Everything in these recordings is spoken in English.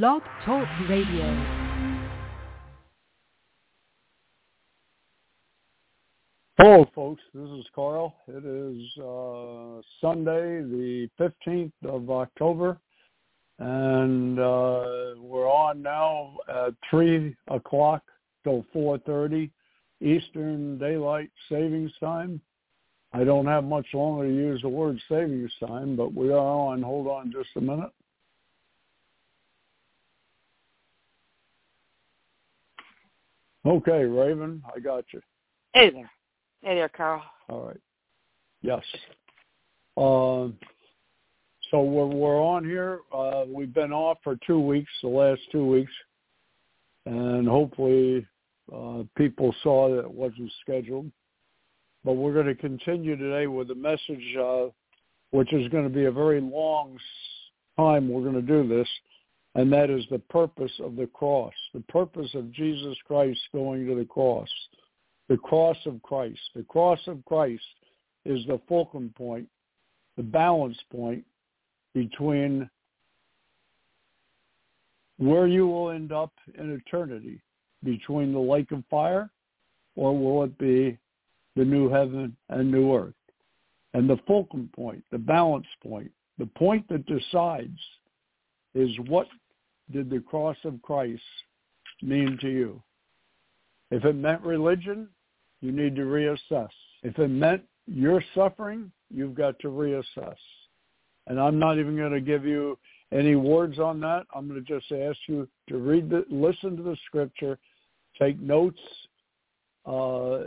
Blog Talk Radio. Hello, folks. This is Carl. It is uh, Sunday, the 15th of October, and uh, we're on now at 3 o'clock till 4.30 Eastern Daylight Savings Time. I don't have much longer to use the word savings time, but we are on. Hold on just a minute. Okay, Raven, I got you. Hey there. Hey there, Carl. All right. Yes. Uh, so we're, we're on here. Uh, we've been off for two weeks, the last two weeks, and hopefully uh, people saw that it wasn't scheduled. But we're going to continue today with a message, uh, which is going to be a very long time we're going to do this, and that is the purpose of the cross, the purpose of Jesus Christ going to the cross, the cross of Christ. The cross of Christ is the fulcrum point, the balance point between where you will end up in eternity, between the lake of fire, or will it be the new heaven and new earth? And the fulcrum point, the balance point, the point that decides is what did the cross of Christ mean to you? If it meant religion, you need to reassess. If it meant your suffering, you've got to reassess. And I'm not even going to give you any words on that. I'm going to just ask you to read the, listen to the scripture, take notes. Uh,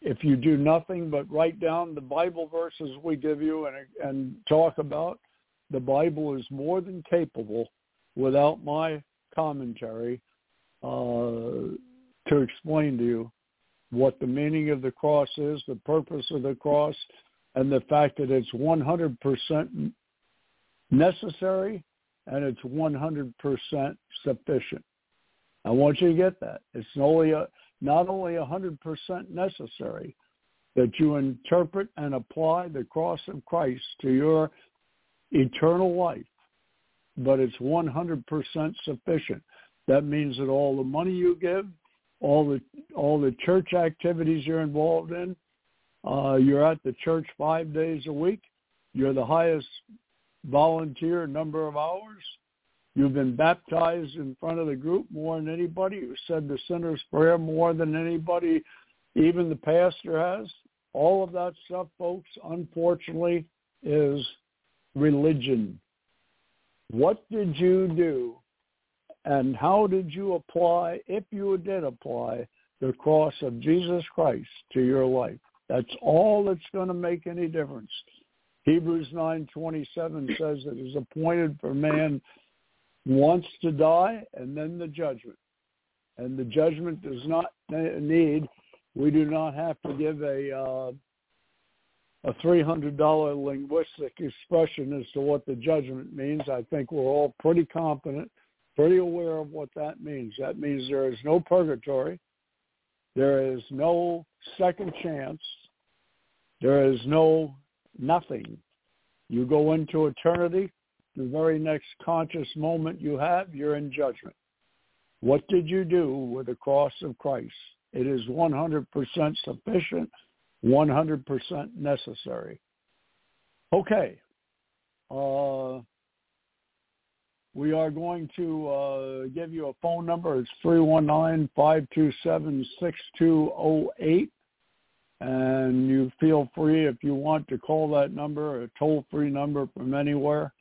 if you do nothing but write down the Bible verses we give you and, and talk about, the Bible is more than capable without my commentary uh, to explain to you what the meaning of the cross is, the purpose of the cross, and the fact that it's 100% necessary and it's 100% sufficient. I want you to get that. It's only a, not only 100% necessary that you interpret and apply the cross of Christ to your eternal life, but it's 100% sufficient. That means that all the money you give, all the all the church activities you're involved in, uh, you're at the church five days a week. You're the highest volunteer number of hours. You've been baptized in front of the group more than anybody. You've said the sinner's prayer more than anybody, even the pastor has. All of that stuff, folks, unfortunately, is religion. What did you do and how did you apply, if you did apply, the cross of Jesus Christ to your life? That's all that's going to make any difference. Hebrews 9:27 says it is appointed for man once to die and then the judgment. And the judgment does not need, we do not have to give a uh, a $300 linguistic expression as to what the judgment means. I think we're all pretty confident, pretty aware of what that means. That means there is no purgatory. There is no second chance. There is no nothing. You go into eternity the very next conscious moment you have, you're in judgment. What did you do with the cross of Christ? It is 100% sufficient, 100% necessary. Okay. Uh, we are going to uh, give you a phone number. It's 319-527-6208. And you feel free if you want to call that number, a toll-free number from anywhere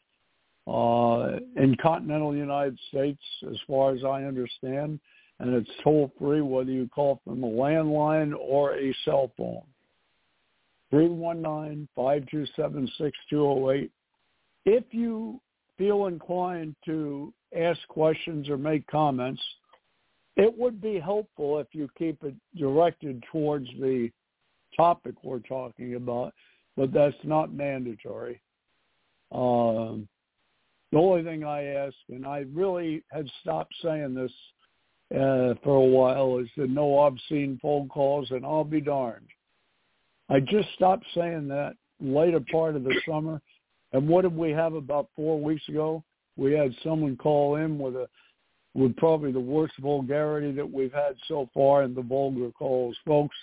uh, in continental United States, as far as I understand, and it's toll free whether you call from a landline or a cell phone. 319-527-6208. If you feel inclined to ask questions or make comments, it would be helpful if you keep it directed towards the topic we're talking about, but that's not mandatory. Um, the only thing I ask, and I really had stopped saying this uh, for a while, is the no obscene phone calls, and I'll be darned. I just stopped saying that later part of the summer. And what did we have about four weeks ago? We had someone call in with a with probably the worst vulgarity that we've had so far in the vulgar calls, folks.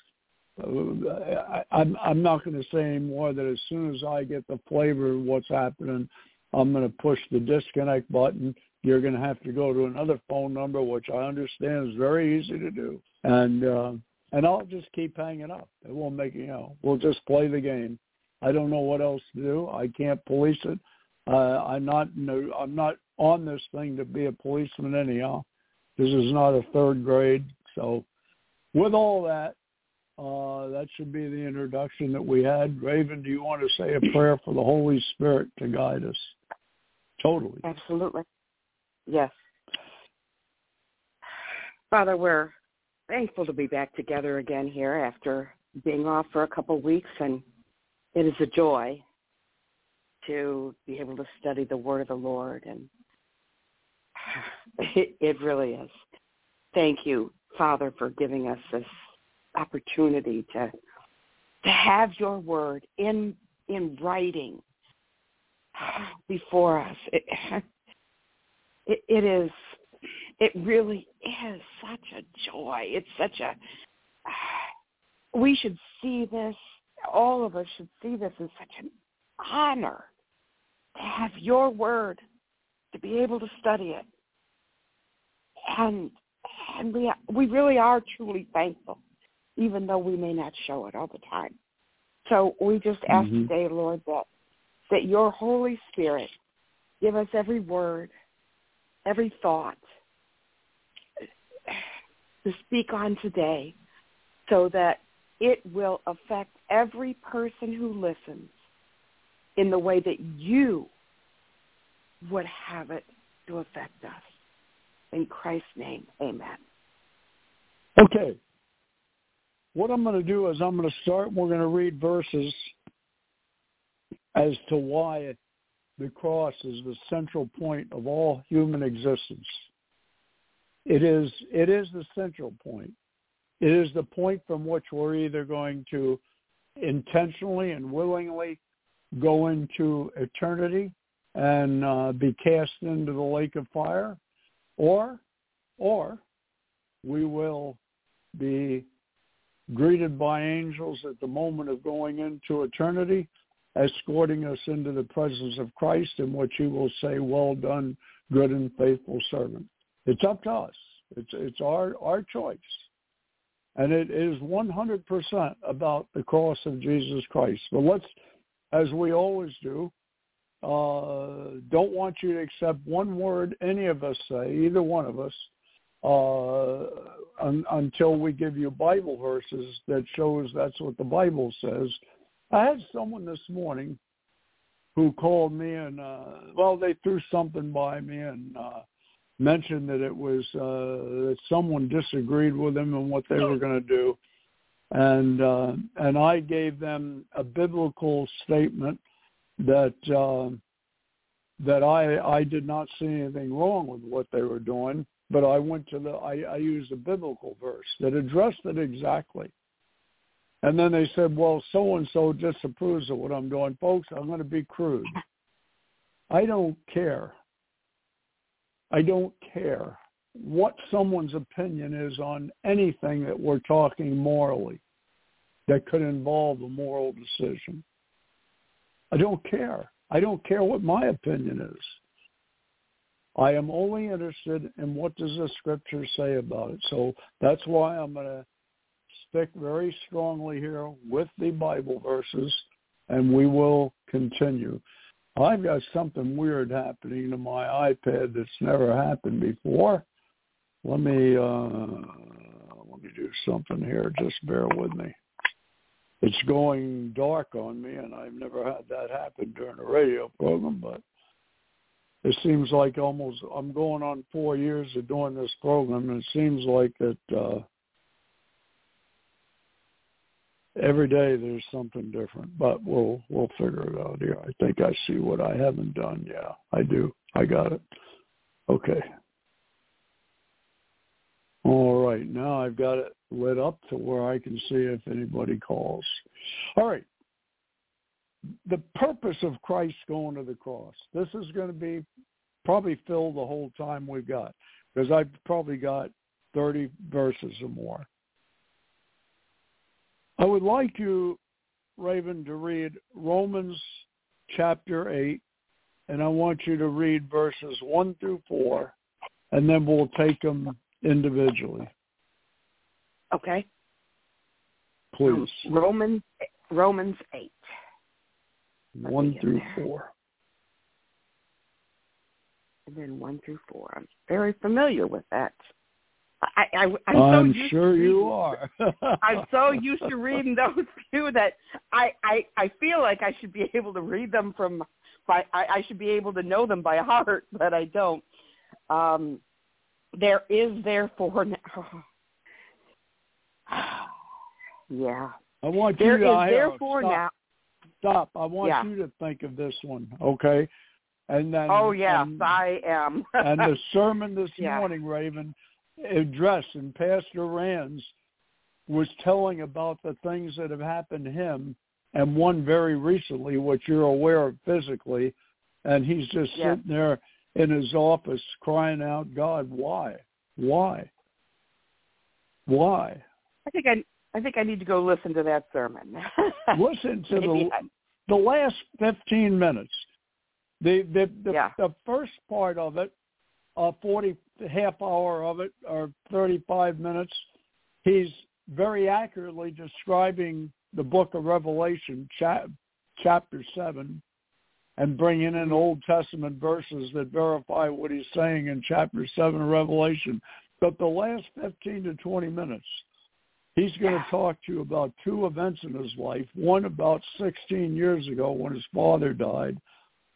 Uh, I, I'm I'm not going to say anymore that as soon as I get the flavor of what's happening, I'm going to push the disconnect button. You're going to have to go to another phone number, which I understand is very easy to do, and uh, and I'll just keep hanging up. It won't make you know. We'll just play the game. I don't know what else to do. I can't police it. Uh, I'm not. No, I'm not on this thing to be a policeman anyhow. This is not a third grade. So, with all that, uh, that should be the introduction that we had. Raven, do you want to say a prayer for the Holy Spirit to guide us? Totally. Absolutely. Yes. Father, we're thankful to be back together again here after being off for a couple of weeks, and it is a joy to be able to study the Word of the Lord, and it, it really is. Thank you, Father, for giving us this opportunity to to have Your Word in in writing before us. It, it, it is it really is such a joy. It's such a, we should see this, all of us should see this as such an honor to have your word, to be able to study it. And, and we, we really are truly thankful, even though we may not show it all the time. So we just ask mm-hmm. today, Lord, that, that your Holy Spirit give us every word, every thought, to speak on today so that it will affect every person who listens in the way that you would have it to affect us. In Christ's name, amen. Okay. What I'm going to do is I'm going to start. We're going to read verses as to why the cross is the central point of all human existence. It is it is the central point. It is the point from which we're either going to intentionally and willingly go into eternity and uh, be cast into the lake of fire, or or we will be greeted by angels at the moment of going into eternity, escorting us into the presence of Christ, in which he will say, "Well done, good and faithful servant." It's up to us. It's it's our our choice, and it is 100% about the cross of Jesus Christ. But let's, as we always do, uh, don't want you to accept one word any of us say, either one of us, uh, un, until we give you Bible verses that shows that's what the Bible says. I had someone this morning who called me and uh, well, they threw something by me and. Uh, mentioned that it was uh, that someone disagreed with them and what they were going to do, and uh, and I gave them a biblical statement that uh, that I I did not see anything wrong with what they were doing, but I went to the I, I used a biblical verse that addressed it exactly. And then they said, well, so-and-so disapproves of what I'm doing. Folks, I'm going to be crude. I don't care I don't care what someone's opinion is on anything that we're talking morally that could involve a moral decision. I don't care. I don't care what my opinion is. I am only interested in what does the scripture say about it. So that's why I'm going to stick very strongly here with the Bible verses and we will continue. I've got something weird happening to my iPad that's never happened before. Let me uh, let me do something here. Just bear with me. It's going dark on me, and I've never had that happen during a radio program. But it seems like almost I'm going on four years of doing this program, and it seems like that uh, every day there's something different, but we'll we'll figure it out here. I think I see what I haven't done. Yeah, I do. I got it. Okay. All right, now I've got it lit up to where I can see if anybody calls. All right. The purpose of Christ going to the cross. This is going to be probably fill the whole time we've got because I've probably got 30 verses or more. I would like you, Raven, to read Romans chapter 8, and I want you to read verses 1 through 4, and then we'll take them individually. Okay. Please. Um, Romans Romans 8. 1 through 4. And then 1 through 4. I'm very familiar with that. I, I, I'm, I'm so sure you are. I'm so used to reading those few that I, I, I feel like I should be able to read them from by I, I should be able to know them by heart, but I don't. Um, there is therefore now. yeah. I want There you to is therefore stop, now stop. I want Yeah. you to think of this one, okay? And then Oh yes, and, I am. and the sermon this Yeah. morning, Raven, addressed and Pastor Rands was telling about the things that have happened to him and one very recently, which you're aware of physically, and he's just Yeah. sitting there in his office crying out, God, why? Why? Why? I think I I think I need to go listen to that sermon. Listen to the I- the last 15 minutes. The the the, Yeah. the first part of it, uh, 40 half hour of it, or 35 minutes, he's very accurately describing the book of Revelation, cha- chapter seven, and bringing in Old Testament verses that verify what he's saying in chapter seven of Revelation. But the last 15 to 20 minutes, he's going to talk to you about two events in his life. One about 16 years ago when his father died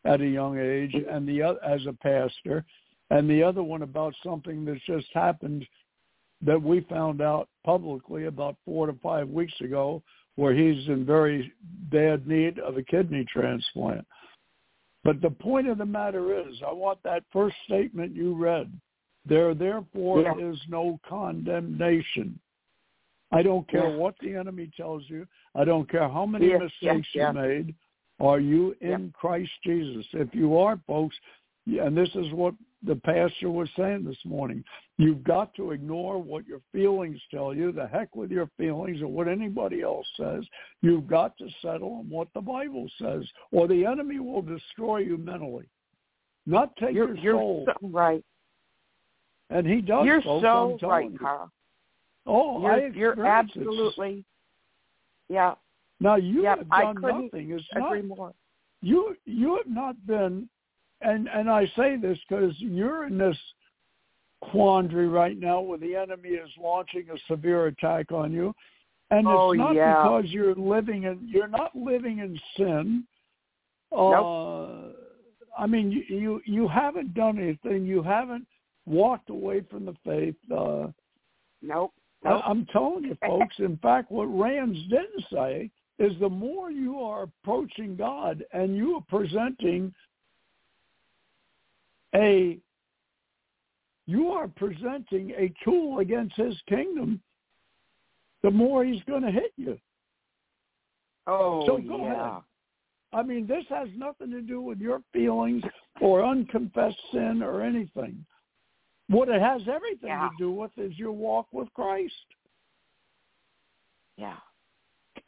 at a young age, and the other as a pastor, and the other one about something that's just happened that we found out publicly about four to five weeks ago, where he's in very bad need of a kidney transplant. But the point of the matter is, I want that first statement you read. There therefore Yeah. is no condemnation. I don't care Yeah. what the enemy tells you. I don't care how many Yeah, mistakes you made. Are you in Christ Jesus? If you are, folks, and this is what the pastor was saying this morning, you've got to ignore what your feelings tell you. The heck with your feelings or what anybody else says. You've got to settle on what the Bible says, or the enemy will destroy you mentally, not take you're your you're soul. so right. and he does. You're folks, so right, you. Carl. Oh, I You're, you're absolutely yeah. Now you Yep, have done nothing. It's not more. you. You have not been, and and I say this because you're in this quandary right now where the enemy is launching a severe attack on you, and Oh, it's not yeah. because you're living in. You're not living in sin. Uh, I mean, you, you you haven't done anything. You haven't walked away from the faith. Uh, Nope. I, Nope. I'm telling you, folks. In fact, what Rams didn't say is the more you are approaching God and you are presenting a you are presenting a tool against his kingdom, the more he's going to hit you. oh So go yeah. ahead. I mean, this has nothing to do with your feelings or unconfessed sin or anything. What it has everything Yeah. to do with is your walk with Christ. Yeah.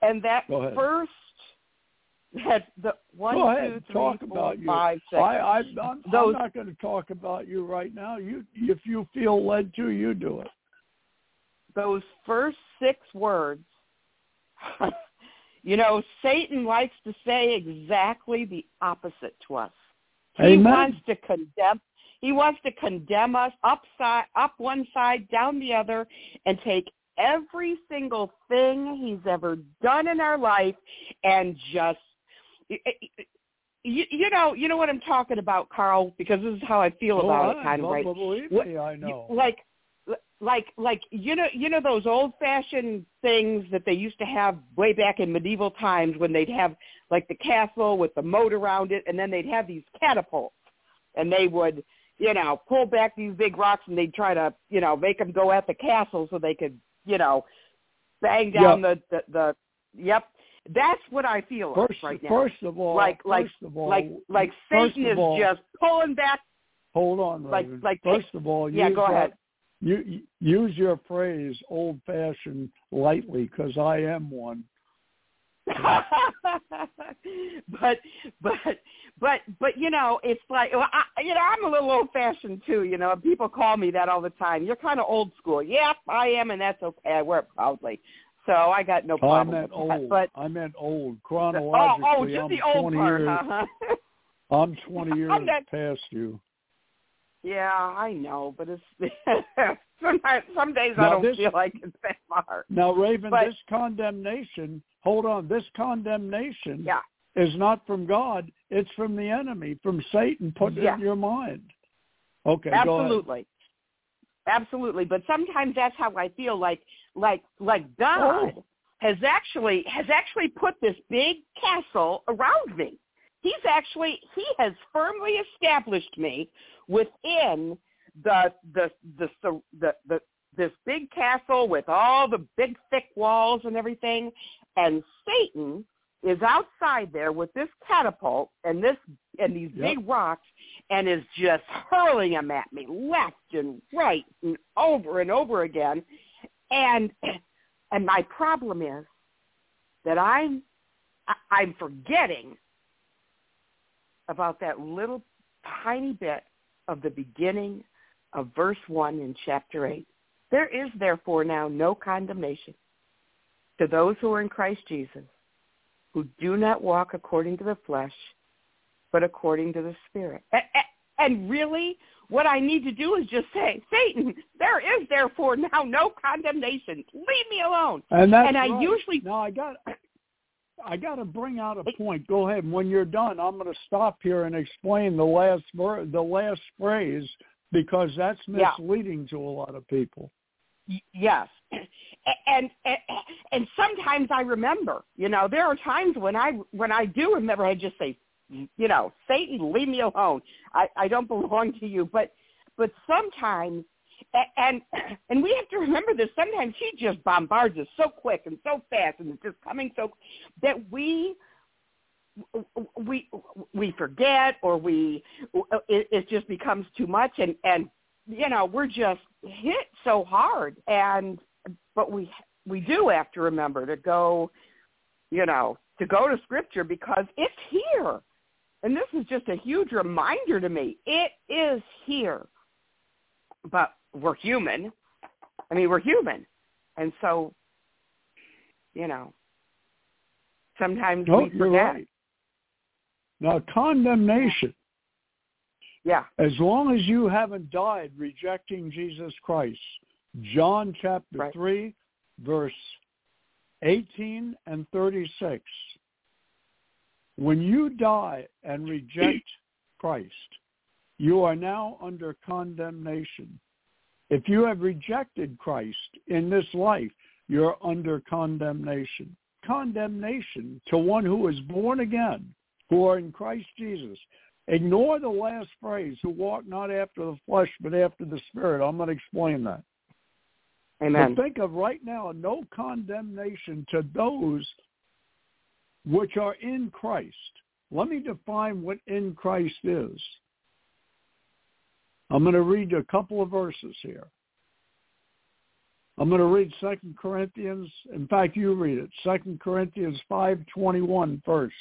And that first that the one, Go ahead, two, three, talk four, about you. five, six. I, I, I'm, I'm not going to talk about you right now. You, if you feel led to, you do it. those first six words you know satan likes to say exactly the opposite to us he Amen. wants to condemn he wants to condemn us upside up one side down the other and take every single thing he's ever done in our life and just you, you know you know what i'm talking about carl because this is how i feel Go about on, it kind of right? Believe What- me, I know. like like like you know you know those old fashioned things that they used to have way back in medieval times when they'd have like the castle with the moat around it and then they'd have these catapults and they would you know pull back these big rocks and they'd try to you know make them go at the castle so they could you know bang down the, the the yep that's what i feel like First, right now first of all, like like all, like like satan is all, just pulling back hold on, like Raven. like First of all, yeah, go that- ahead. You, use your phrase "old-fashioned" lightly because I am one. but but but but you know it's like well, I, you know I'm a little old fashioned too. You know people call me that all the time. You're kind of old school. Yep, I am, and that's okay. I wear it proudly. So I got no Oh, I meant with that. old. But I meant old. Oh, oh, Chronologically, oh, just I'm the old 20 part, years. huh? I'm 20 years I'm not- past you. yeah, I know, but it's sometimes some days I don't this- feel like it's that far. Now, Raven, But- this condemnation. Hold on. This condemnation Yeah. is not from God. It's from the enemy, from Satan, put it Yeah. in your mind. Okay. Absolutely. Absolutely. But sometimes that's how I feel like like like God Oh. has actually has actually put this big castle around me. He's actually he has firmly established me within the the the the, the, the this big castle with all the big thick walls and everything and Satan is outside there with this catapult and this and these Yep. big rocks and is just hurling them at me left and right and over and over again. And and my problem is that I'm I'm forgetting about that little tiny bit of the beginning of verse 1 in chapter 8. There is therefore now no condemnation to those who are in Christ Jesus, who do not walk according to the flesh, but according to the Spirit. And really, what I need to do is just say, Satan, there is therefore now no condemnation. Leave me alone. And that's and I right. usually Now I got I got to bring out a point. Go ahead. When you're done, I'm going to stop here and explain the last ver- the last phrase because that's Yeah. misleading to a lot of people. Y- Yes. And, and and sometimes I remember, you know, there are times when I when I do remember I just say, you know, Satan, leave me alone. I I don't belong to you. But but sometimes and and we have to remember this sometimes he just bombards us so quick and so fast and it's just coming so that we we we forget or we it, it just becomes too much and and you know we're just hit so hard and but we we do have to remember to go you know to go to scripture because it's here and this is just a huge reminder to me it is here but we're human i mean we're human and so you know sometimes No, we you're forget right. Now condemnation. yeah As long as you haven't died rejecting Jesus Christ, John chapter Right. 3, verse 18 and 36. When you die and reject Christ, you are now under condemnation. If you have rejected Christ in this life, you're under condemnation. Condemnation to one who is born again, who are in Christ Jesus. Ignore the last phrase, who walk not after the flesh, but after the spirit. I'm going to explain that. amen But think of right now, no condemnation to those which are in Christ. Let me define what in Christ is. I'm going to read a couple of verses here. I'm going to read Second Corinthians. In fact, you read it. Second Corinthians 5:21 first.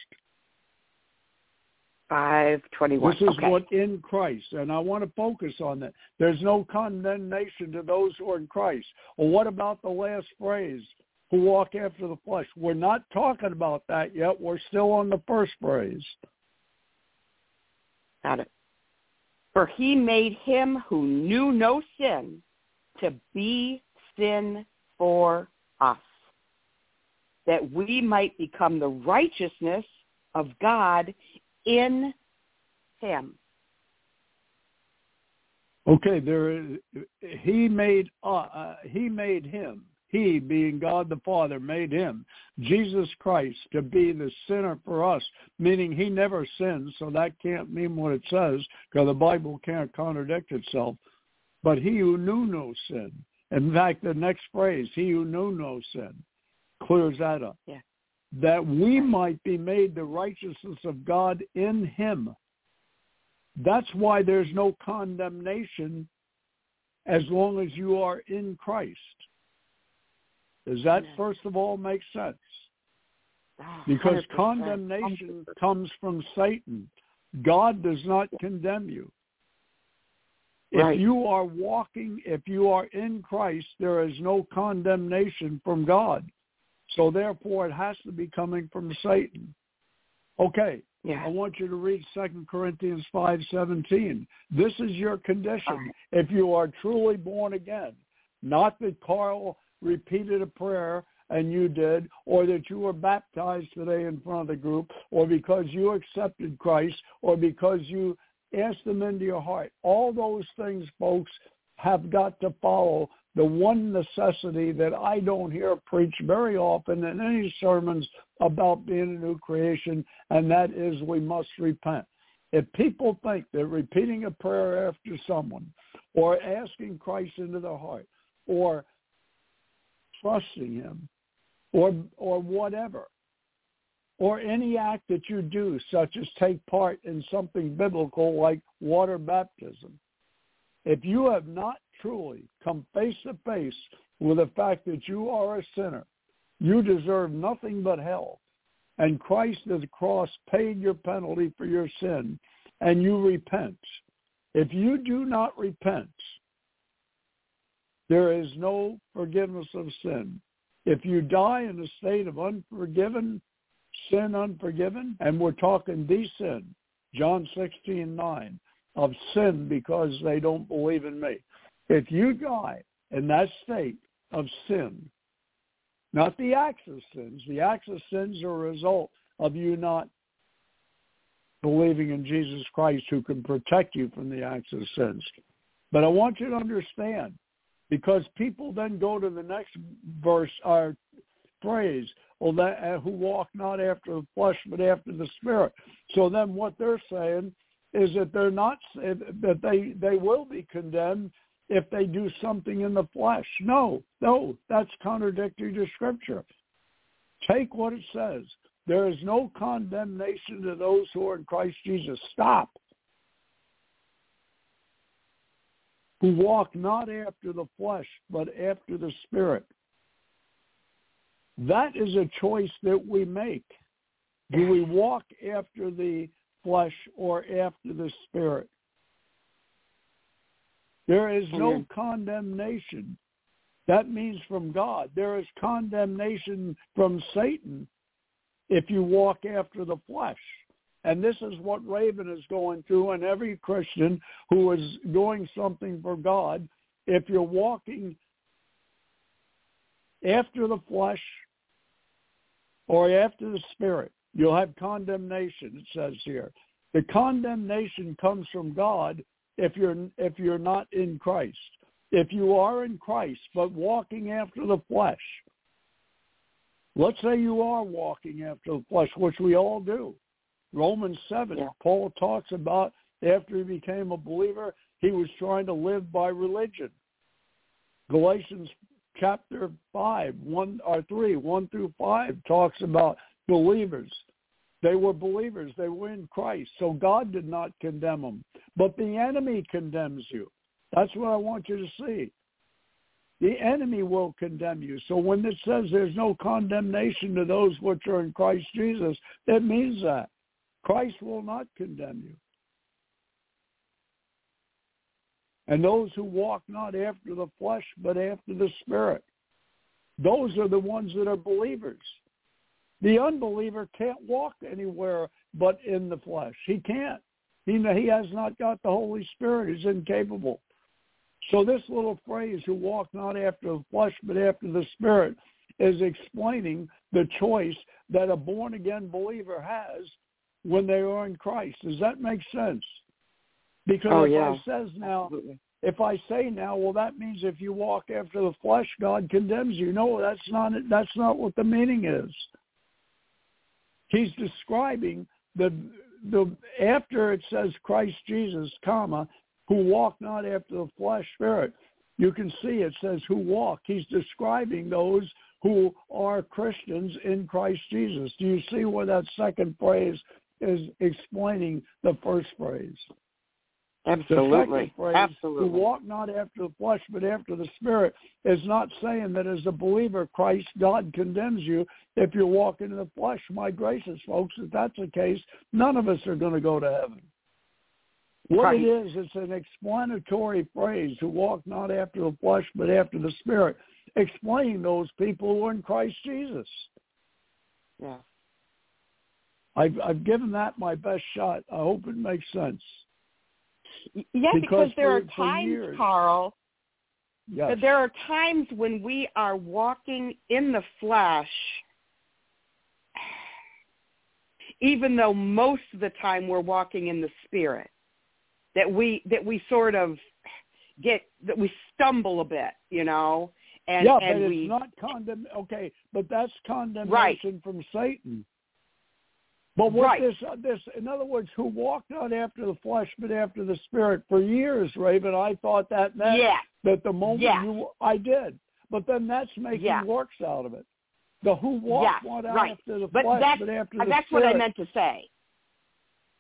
five twenty one This is okay what in Christ, and I want to focus on that. There's no condemnation to those who are in Christ. Well, what about the last phrase, who walk after the flesh? We're not talking about that yet. We're still on the first phrase. Got it. For he made him who knew no sin to be sin for us, that we might become the righteousness of God in him. Okay, there is, he made uh, uh, he made him. He, being God the Father, made him, Jesus Christ, to be the sinner for us, meaning he never sinned, so that can't mean what it says, because the Bible can't contradict itself. But he who knew no sin. In fact, the next phrase, he who knew no sin, clears that up. Yeah. That we might be made the righteousness of God in him. That's why there's no condemnation as long as you are in Christ. Does that first of all make sense? Ah, Because 100%. condemnation comes from Satan. God does not condemn you. Right. If you are walking, if you are in Christ, there is no condemnation from God. So therefore, it has to be coming from Satan. Okay, Yeah. I want you to read 2 Corinthians 5:17. This is your condition if you are truly born again. Not that Carl repeated a prayer and you did, or that you were baptized today in front of the group, or because you accepted Christ, or because you asked them into your heart. All those things, folks, have got to follow the one necessity that I don't hear preached very often in any sermons about being a new creation, and that is we must repent. If people think that repeating a prayer after someone, or asking Christ into their heart, or trusting him, or or whatever, or any act that you do, such as take part in something biblical like water baptism, if you have not truly come face to face with the fact that you are a sinner, you deserve nothing but hell. And Christ at the cross paid your penalty for your sin, and you repent. If you do not repent, there is no forgiveness of sin. If you die in a state of unforgiven, sin unforgiven, and we're talking the sin, John 16, 9, of sin because they don't believe in me. If you die in that state of sin, not the acts of sins, the acts of sins are a result of you not believing in Jesus Christ who can protect you from the acts of sins. But I want you to understand, because people then go to the next verse or phrase, well, that, uh, who walk not after the flesh but after the spirit. So then what they're saying is that they're not that they they will be condemned if they do something in the flesh. No, no, that's contradictory to Scripture. Take what it says. There is no condemnation to those who are in Christ Jesus. Stop. Who walk not after the flesh, but after the Spirit. That is a choice that we make. Do we walk after the flesh or after the Spirit? There is no condemnation. That means from God. There is condemnation from Satan if you walk after the flesh. And this is what Raven is going through and every Christian who is doing something for God. If you're walking after the flesh or after the spirit, you'll have condemnation, it says here. The condemnation comes from God if you're if you're not in Christ. If you are in Christ but walking after the flesh, let's say you are walking after the flesh, which we all do. Romans seven, Yeah. Paul talks about after he became a believer, he was trying to live by religion. Galatians chapter five, one or three, one through five talks about believers. They were believers. They were in Christ. So God did not condemn them. But the enemy condemns you. That's what I want you to see. The enemy will condemn you. So when it says there's no condemnation to those which are in Christ Jesus, it means that. Christ will not condemn you. And those who walk not after the flesh, but after the Spirit, those are the ones that are believers. The unbeliever can't walk anywhere but in the flesh. He can't. He, he has not got the Holy Spirit. He's incapable. So this little phrase, who walk not after the flesh but after the Spirit, is explaining the choice that a born-again believer has when they are in Christ. Does that make sense? Because Oh, if yeah. I says now, Absolutely. if I say now, well, that means if you walk after the flesh, God condemns you. No, that's not that's not what the meaning is. He's describing the the after it says Christ Jesus, comma, who walk not after the flesh spirit. You can see it says who walk. He's describing those who are Christians in Christ Jesus. Do you see where that second phrase is explaining the first phrase? Absolutely. The phrase, Absolutely. Who walk not after the flesh, but after the spirit, is not saying that as a believer, Christ, God condemns you if you're walking in the flesh. My gracious, folks, if that's the case, none of us are going to go to heaven. What right. it is, it's an explanatory phrase, who walk not after the flesh, but after the spirit, explaining those people who are in Christ Jesus. Yeah. I've, I've given that my best shot. I hope it makes sense. Yeah, because, because there for, are times, years, Carl, yes. there are times when we are walking in the flesh, even though most of the time we're walking in the spirit. That we that we sort of get that we stumble a bit, you know, and yeah, and but we it's not condemn. Okay, but that's condemnation right. from Satan. But what right. this uh, this in other words, who walked not after the flesh but after the spirit for years, Raven, I thought that meant yeah. that the moment yeah. you I did. But then that's making yeah. works out of it. The who walked yes, not right. after the but flesh but after the that's spirit. That's what I meant to say.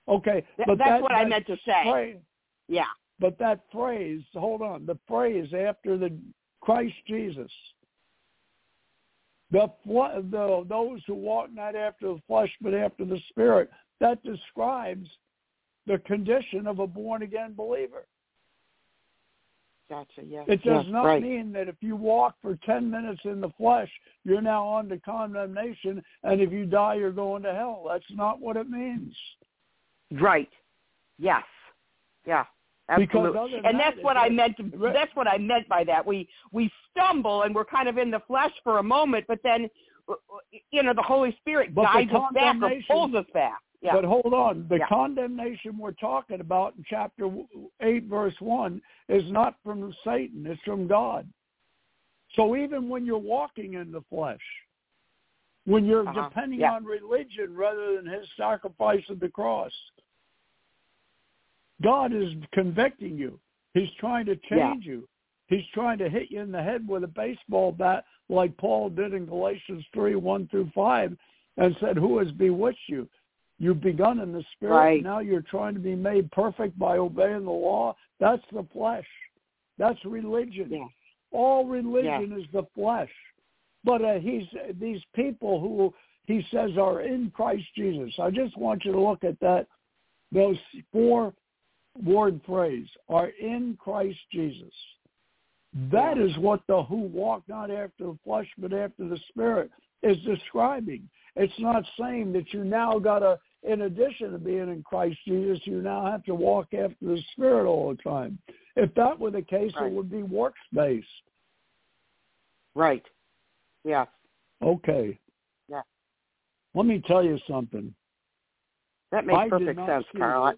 Okay, Th- but that's that, what that I meant to say. Phrase, yeah. but that phrase, hold on, the phrase after the Christ Jesus the, the those who walk not after the flesh but after the spirit. That describes the condition of a born again believer. Gotcha yes it does not right. mean that if you walk for 10 minutes in the flesh you're now under condemnation and if you die you're going to hell. That's not what it means. Right. Yes. Yeah Absolutely. and that, that's what I meant. That's what I meant by that. We we stumble and we're kind of in the flesh for a moment, but then you know the Holy Spirit guides us back or pulls us back. Yeah. But hold on, the yeah. condemnation we're talking about in chapter eight, verse one, is not from Satan; it's from God. So even when you're walking in the flesh, when you're uh-huh. depending yeah. on religion rather than His sacrifice of the cross, God is convicting you. He's trying to change yeah. you. He's trying to hit you in the head with a baseball bat like Paul did in Galatians 3, 1 through 5, and said, who has bewitched you? You've begun in the spirit. Right. Now you're trying to be made perfect by obeying the law. That's the flesh. That's religion. Yeah. All religion is the flesh. But uh, he's these people who he says are in Christ Jesus. I just want you to look at that. Those four word phrase are in Christ Jesus. That is what the who walk not after the flesh but after the spirit is describing. It's not saying that you now got to, in addition to being in Christ Jesus, you now have to walk after the spirit all the time. If that were the case, right. it would be works based. Right. Yeah. Okay. Yeah. Let me tell you something. That makes I perfect sense, Carl.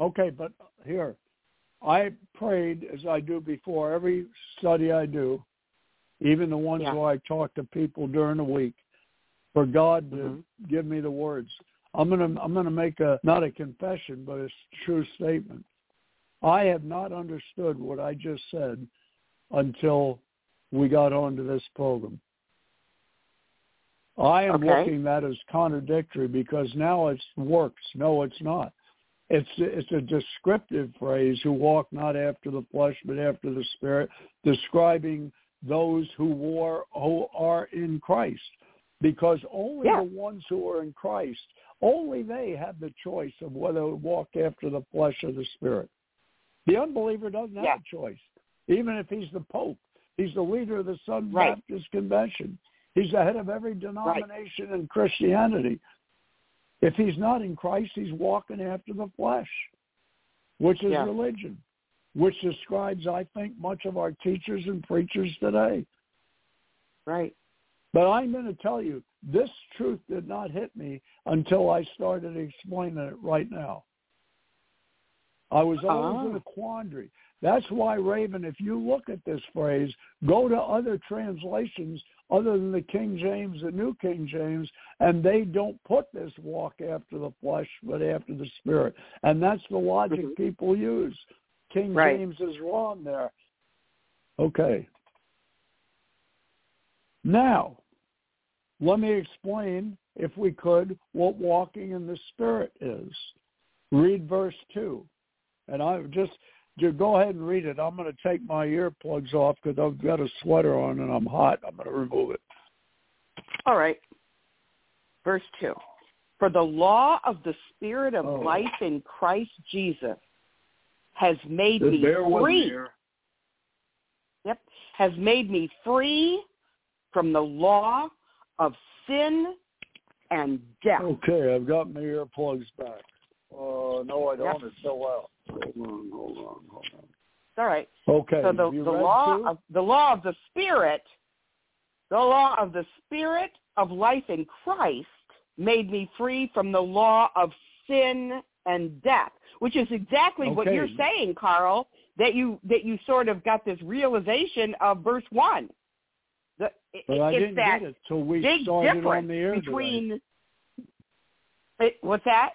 Okay, but here, I prayed as I do before every study I do, even the ones yeah. where I talk to people during the week, for God to mm-hmm. give me the words. I'm gonna I'm gonna make a not a confession, but a true statement. I have not understood what I just said until we got onto this program. I am okay. looking at as contradictory because now it works. No, it's not. It's it's a descriptive phrase who walk not after the flesh but after the spirit, describing those who war who are in Christ. Because only yeah. the ones who are in Christ, only they have the choice of whether to walk after the flesh or the spirit. The unbeliever doesn't have a choice. Even if he's the Pope, he's the leader of the Southern right. Baptist Convention. He's the head of every denomination right. in Christianity. If he's not in Christ, he's walking after the flesh, which is yeah. religion, which describes, I think, much of our teachers and preachers today. Right. But I'm going to tell you, this truth did not hit me until I started explaining it right now. I was always oh. in a quandary. That's why, Raven, if you look at this phrase, go to other translations other than the King James, the New King James, and they don't put this walk after the flesh, but after the spirit. And that's the logic mm-hmm. people use. King right. James is wrong there. Okay. Now, let me explain, if we could, what walking in the Spirit is. Read verse 2. And I just just go ahead and read it. I'm going to take my earplugs off because I've got a sweater on and I'm hot. I'm going to remove it. All right. Verse 2. For the law of the Spirit of Oh. life in Christ Jesus has made Just me bear with me free. Yep. Has made me free from the law of sin and death. Okay, I've got my earplugs back. Uh, no, I don't. Yep. It fell out. Hold on, hold on, hold on. It's all right. Okay, so the, the law two? of the law of the spirit the law of the spirit of life in christ made me free from the law of sin and death which is exactly what you're saying carl that you that you sort of got this realization of verse one the, it- But I it's didn't that get it till we big started on the air between it, what's that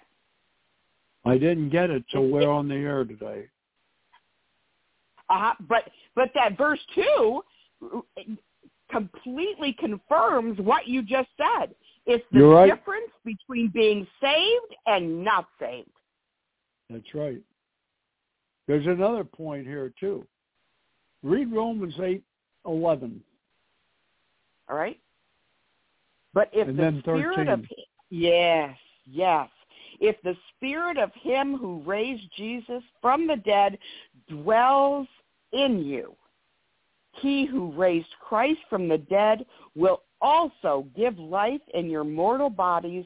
I didn't get it till we're on the air today. Uh-huh. But but that verse two completely confirms what you just said. It's the right. difference between being saved and not saved. That's right. There's another point here too. Read Romans eight eleven. All right. But if And the spirit of yes, yes, if the spirit of him who raised Jesus from the dead dwells in you, he who raised Christ from the dead will also give life in your mortal bodies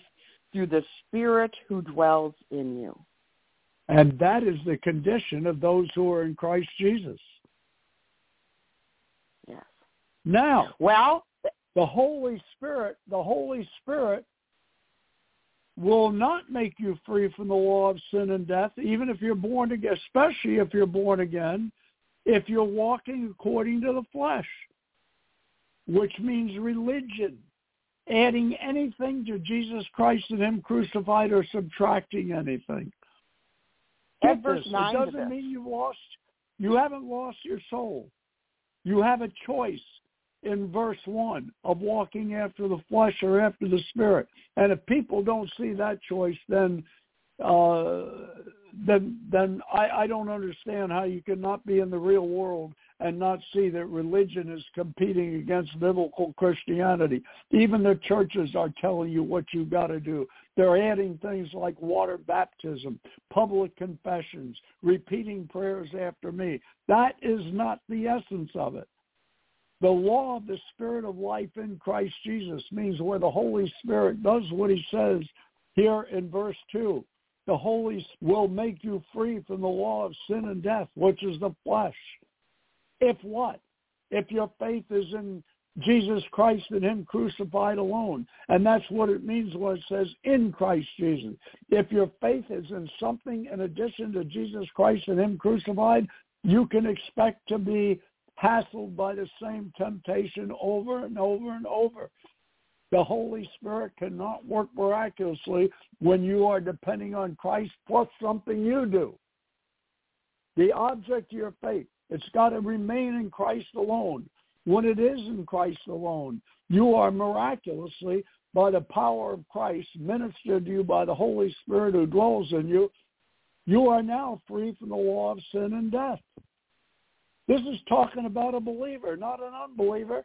through the spirit who dwells in you. And that is the condition of those who are in Christ Jesus. Yes. Now, Well, the Holy Spirit, the Holy Spirit will not make you free from the law of sin and death, even if you're born again, especially if you're born again, if you're walking according to the flesh, which means religion, adding anything to Jesus Christ and Him crucified or subtracting anything. Get verse this, 9 It doesn't mean you've lost, you haven't lost your soul. You have a choice in verse 1 of walking after the flesh or after the spirit. And if people don't see that choice, then uh, then then I, I don't understand how you can not be in the real world and not see that religion is competing against biblical Christianity. Even the churches are telling you what you've got to do. They're adding things like water baptism, public confessions, repeating prayers after me. That is not the essence of it. The law of the Spirit of life in Christ Jesus means where the Holy Spirit does what he says here in verse 2. The Holy will make you free from the law of sin and death, which is the flesh. If what? If your faith is in Jesus Christ and him crucified alone. And that's what it means when it says in Christ Jesus. If your faith is in something in addition to Jesus Christ and him crucified, you can expect to be hassled by the same temptation over and over and over. The Holy Spirit cannot work miraculously when you are depending on Christ plus something you do. The object of your faith, it's got to remain in Christ alone. When it is in Christ alone, you are miraculously, by the power of Christ, ministered to you by the Holy Spirit who dwells in you, you are now free from the law of sin and death. This is talking about a believer, not an unbeliever.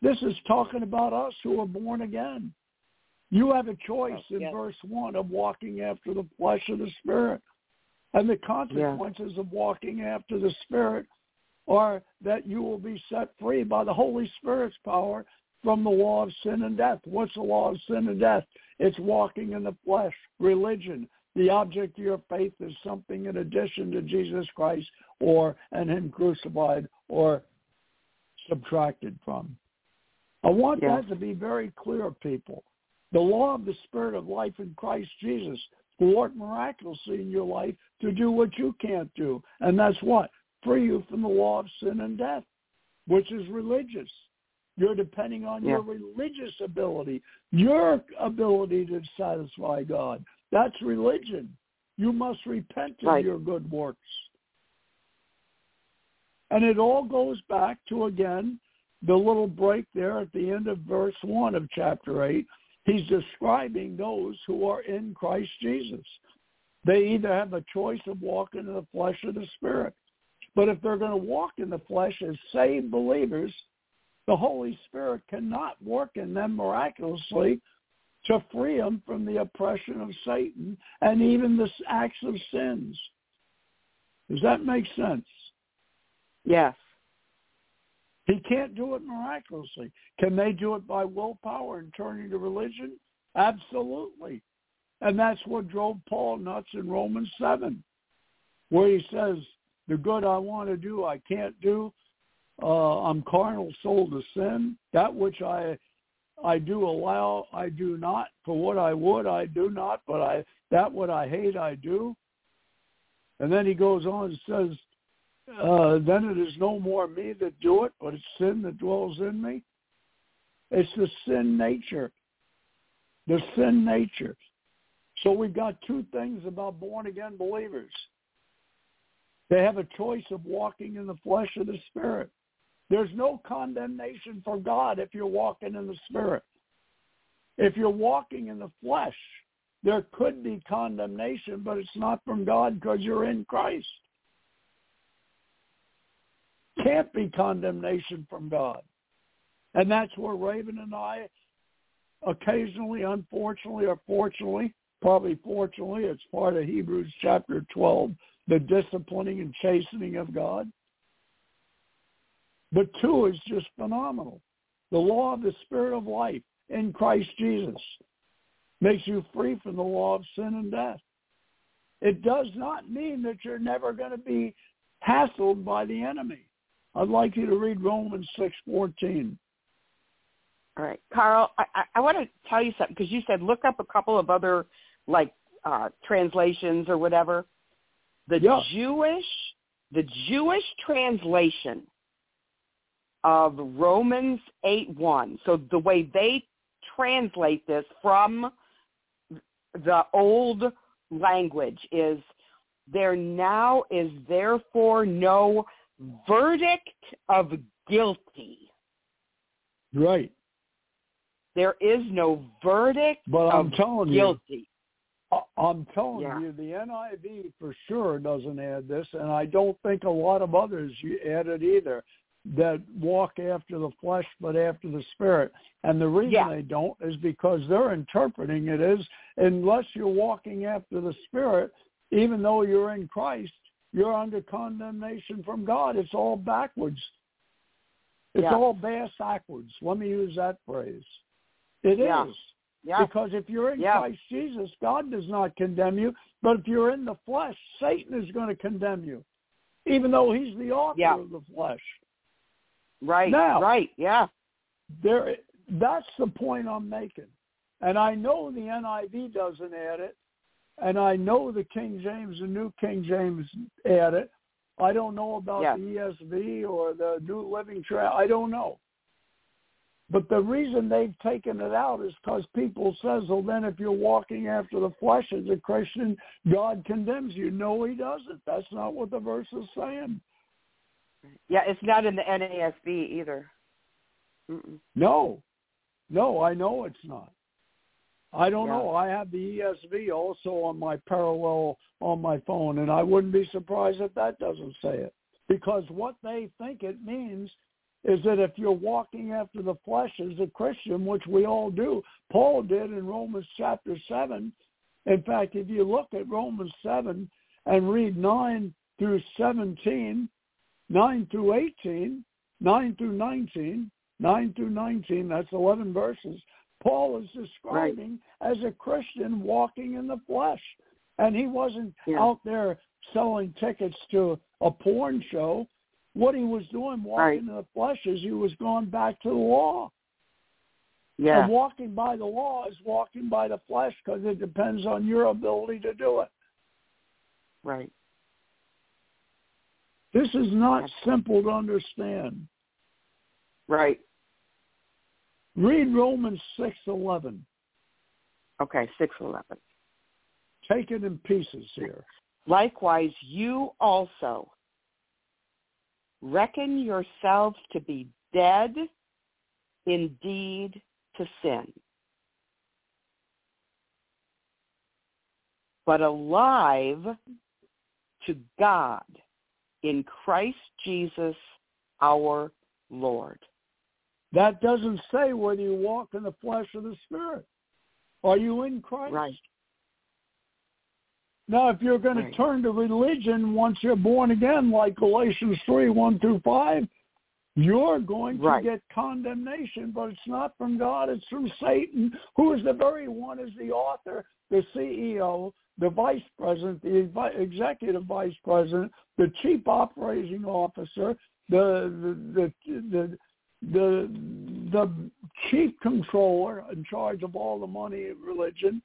This is talking about us who are born again. You have a choice Oh, in yes. verse 1 of walking after the flesh of the Spirit. And the consequences of walking after the Spirit are that you will be set free by the Holy Spirit's power from the law of sin and death. What's the law of sin and death? It's walking in the flesh, religion. The object of your faith is something in addition to Jesus Christ or and him crucified or subtracted from. I want Yes. that to be very clear, people. The law of the Spirit of life in Christ Jesus will work miraculously in your life to do what you can't do. And that's what? Free you from the law of sin and death, which is religious. You're depending on your religious ability, your ability to satisfy God. That's religion. You must repent of Right. your good works. And it all goes back to, again, the little break there at the end of verse 1 of chapter 8. He's describing those who are in Christ Jesus. They either have a choice of walking in the flesh or the spirit. But if they're going to walk in the flesh as saved believers, the Holy Spirit cannot work in them miraculously to free them from the oppression of Satan and even the acts of sins. Does that make sense? Yes. He can't do it miraculously. Can they do it by willpower and turning to religion? Absolutely. And that's what drove Paul nuts in Romans 7, where he says, the good I want to do, I can't do. Uh, I'm carnal, soul to sin. That which I I do allow, I do not. For what I would, I do not. But I that what I hate, I do. And then he goes on and says, uh, then it is no more me that do it, but it's sin that dwells in me. It's the sin nature. The sin nature. So we've got two things about born again believers. They have a choice of walking in the flesh or the spirit. There's no condemnation for God if you're walking in the spirit. If you're walking in the flesh, there could be condemnation, but it's not from God because you're in Christ. Can't be condemnation from God. And that's where Raven and I occasionally, unfortunately or fortunately, probably fortunately, it's part of Hebrews chapter 12, the disciplining and chastening of God. But two is just phenomenal. The law of the Spirit of life in Christ Jesus makes you free from the law of sin and death. It does not mean that you're never going to be hassled by the enemy. I'd like you to read Romans 6:14. All right, Carl, I, I, I want to tell you something because you said look up a couple of other like uh, translations or whatever. The. Jewish, the Jewish translation of Romans 8:1. So the way they translate this from the old language is there now is therefore no verdict of guilty. Right. There is no verdict but I'm of telling guilty. You, I'm telling Yeah. you, the NIV for sure doesn't add this, and I don't think a lot of others add it either. That walk after the flesh, but after the spirit. And the reason Yeah. they don't is because they're interpreting it as unless you're walking after the spirit, even though you're in Christ, you're under condemnation from God. It's all backwards. It's Yeah. all bass backwards. Let me use that phrase. It is Yeah. Yeah. Because if you're in. Christ Jesus, God does not condemn you. But if you're in the flesh, Satan is going to condemn you, even though he's the author of the flesh. Right. Now- right. Yeah. There, that's the point I'm making. And I know the NIV doesn't add it, and I know the King James and New King James add it. I don't know about Yeah. the ESV or the New Living Tra I don't know. But the reason they've taken it out is because people says, well, then if you're walking after the flesh as a Christian, God condemns you. No, he doesn't. That's not what the verse is saying. Yeah. It's not in the NASB either. Mm-mm. No, no, I know it's not. I don't Yeah. know. I have the ESV also on my parallel on my phone, and I wouldn't be surprised if that doesn't say it. Because what they think it means is that if you're walking after the flesh as a Christian, which we all do, Paul did in Romans chapter 7. In fact, if you look at Romans 7 and read 9 through 17, 9 through 18, 9 through 19, 9 through 19, that's 11 verses, Paul is describing as a Christian walking in the flesh. And he wasn't Yeah. out there selling tickets to a porn show. What he was doing walking Right. in the flesh is he was going back to the law. Yeah. And walking by the law is walking by the flesh because it depends on your ability to do it. Right. This is not simple to understand. Right. Read Romans 6:11. Okay. Six eleven. Take it in pieces here. Likewise, you also reckon yourselves to be dead indeed to sin, but alive to God in Christ Jesus our Lord. That doesn't say whether you walk in the flesh or the spirit. Are you in Christ? Right. Now, if you're going Right. to turn to religion once you're born again, like Galatians 3, 1 through 5, you're going to Right. get condemnation, but it's not from God, it's from Satan, who is the very one is the author, the CEO, the vice president, the executive vice president, the chief operating officer, the the the the, the, chief controller in charge of all the money in religion,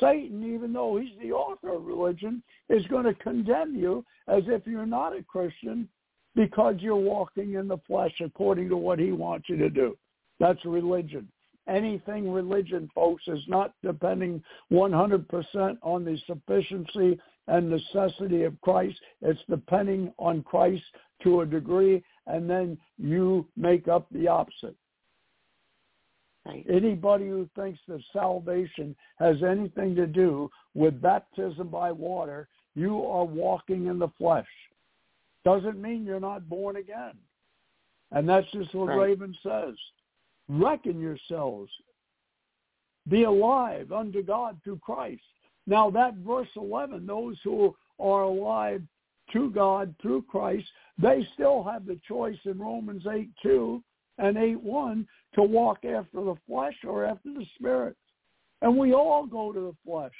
Satan, even though he's the author of religion, is going to condemn you as if you're not a Christian because you're walking in the flesh according to what he wants you to do. That's religion. Anything religion, folks, is not depending 100% on the sufficiency and necessity of Christ. It's depending on Christ to a degree, and then you make up the opposite. Right. Anybody who thinks that salvation has anything to do with baptism by water, you are walking in the flesh. Doesn't mean you're not born again. And that's just what Right. Raven says. Reckon yourselves. Be alive unto God through Christ. Now that verse 11, those who are alive to God through Christ, they still have the choice in Romans 8, 2 and 8, 1 to walk after the flesh or after the spirit. And we all go to the flesh.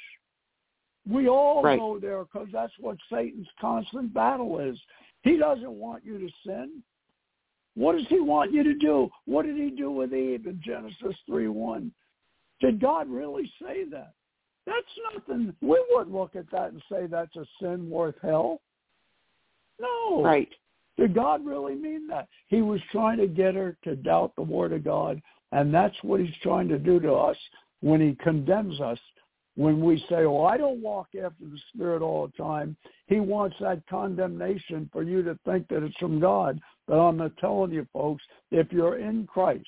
We all Right. go there because that's what Satan's constant battle is. He doesn't want you to sin. What does he want you to do? What did he do with Eve in Genesis 3 1? Did God really say that? That's nothing. We wouldn't look at that and say that's a sin worth hell. No. Right. Did God really mean that? He was trying to get her to doubt the word of God, and that's what he's trying to do to us when he condemns us. When we say, "Oh, I don't walk after the Spirit all the time," he wants that condemnation for you to think that it's from God. But I'm telling you, folks, if you're in Christ